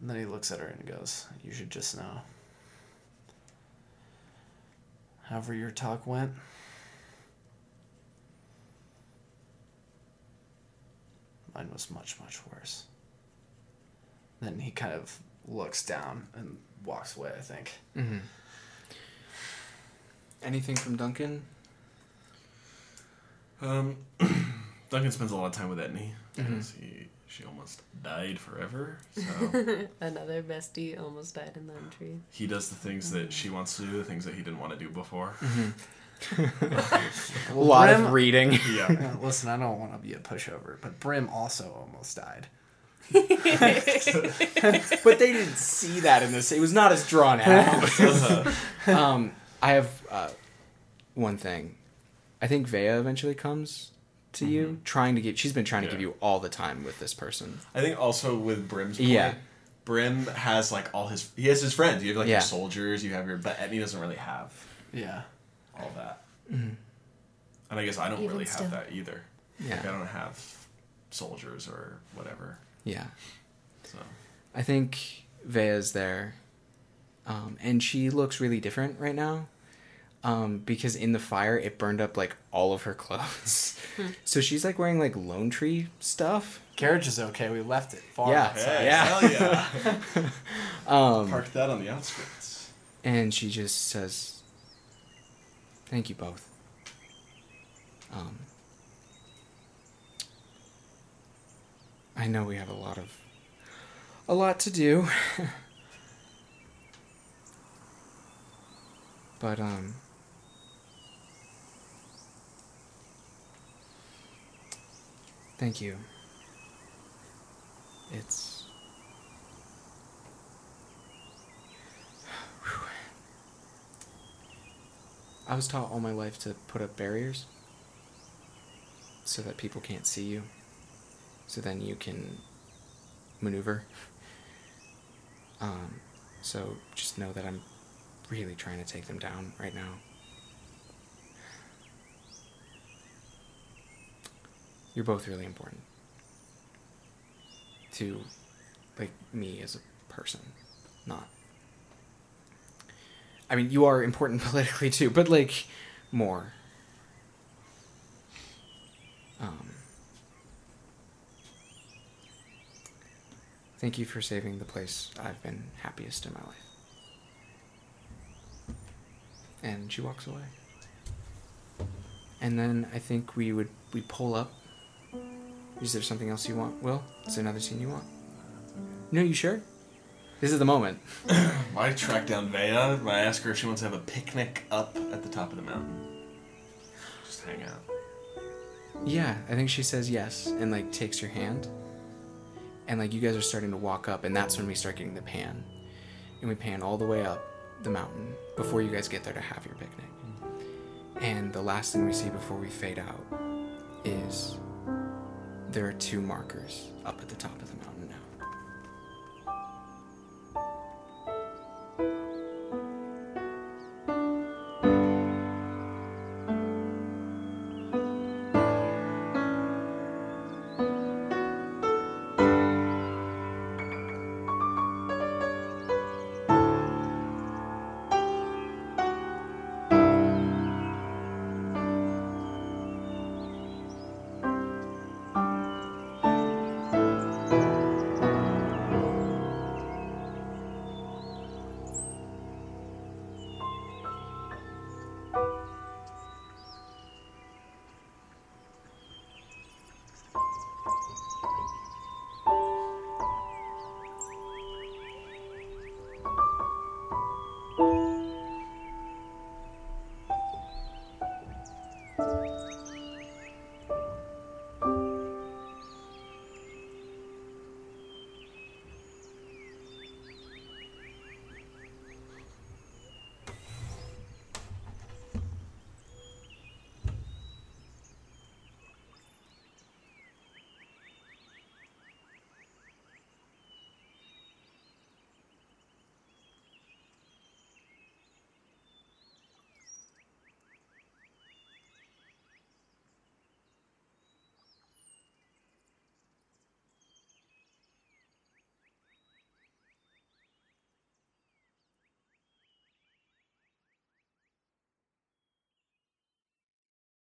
[SPEAKER 2] And then he looks at her and goes, You should just know. However, your talk went, mine was much, much worse. Then he kind of looks down and walks away, I think.
[SPEAKER 1] Mm-hmm. Anything from Duncan?
[SPEAKER 3] Um, Duncan spends a lot of time with Etney because he she almost died forever. So
[SPEAKER 4] another bestie almost died in the tree.
[SPEAKER 3] he does the things that she wants to do, the things that he didn't want to do before.
[SPEAKER 1] A lot
[SPEAKER 2] Brim-
[SPEAKER 1] of reading.
[SPEAKER 3] Yeah.
[SPEAKER 2] Yeah, listen, I don't want to be a pushover, but Brim also almost died.
[SPEAKER 1] but they didn't see that in this. It was not as drawn out. um, I have uh, one thing. I think Vea eventually comes to you, trying to give. She's been trying to
[SPEAKER 3] Yeah.
[SPEAKER 1] give you all the time with this person.
[SPEAKER 3] I think also with Brim's point,
[SPEAKER 1] Yeah.
[SPEAKER 3] Brim has like all his he has his friends. You have like
[SPEAKER 1] Yeah.
[SPEAKER 3] your soldiers, you have your but Etney doesn't really have
[SPEAKER 2] Yeah.
[SPEAKER 3] all that. And I guess I don't
[SPEAKER 4] Even
[SPEAKER 3] really
[SPEAKER 4] still.
[SPEAKER 3] have that either.
[SPEAKER 1] Yeah.
[SPEAKER 3] Like, I don't have soldiers or whatever.
[SPEAKER 1] Yeah.
[SPEAKER 3] So
[SPEAKER 1] I think Vea's there. Um, and she looks really different right now. Um, because in the fire it burned up like all of her clothes. so she's like wearing like lone tree stuff.
[SPEAKER 2] Carriage is okay. We left it far
[SPEAKER 1] Yeah.
[SPEAKER 2] outside.
[SPEAKER 1] Yeah.
[SPEAKER 3] hell yeah.
[SPEAKER 1] Um,
[SPEAKER 3] Park that on the outskirts.
[SPEAKER 1] and she just says, "Thank you both." Um, I know we have a lot of a lot to do, but um, thank you. It's I was taught all my life to put up barriers so that people can't see you. So then you can maneuver. Um, so just know that I'm really trying to take them down right now. You're both really important to like me as a person, not I mean, you are important politically too, but like more. Um, thank you for saving the place I've been happiest in my life. And she walks away. And then I think we would we pull up. Is there something else you want, Will? Is there another scene you want? No, you sure? This is the moment.
[SPEAKER 3] I track down Vea. I ask her if she wants to have a picnic up at the top of the mountain. Just hang out.
[SPEAKER 1] Yeah, I think she says yes and like takes your hand. And like you guys are starting to walk up and that's when we start getting the pan. And we pan all the way up the mountain before you guys get there to have your picnic. And the last thing we see before we fade out is there are two markers up at the top of the mountain.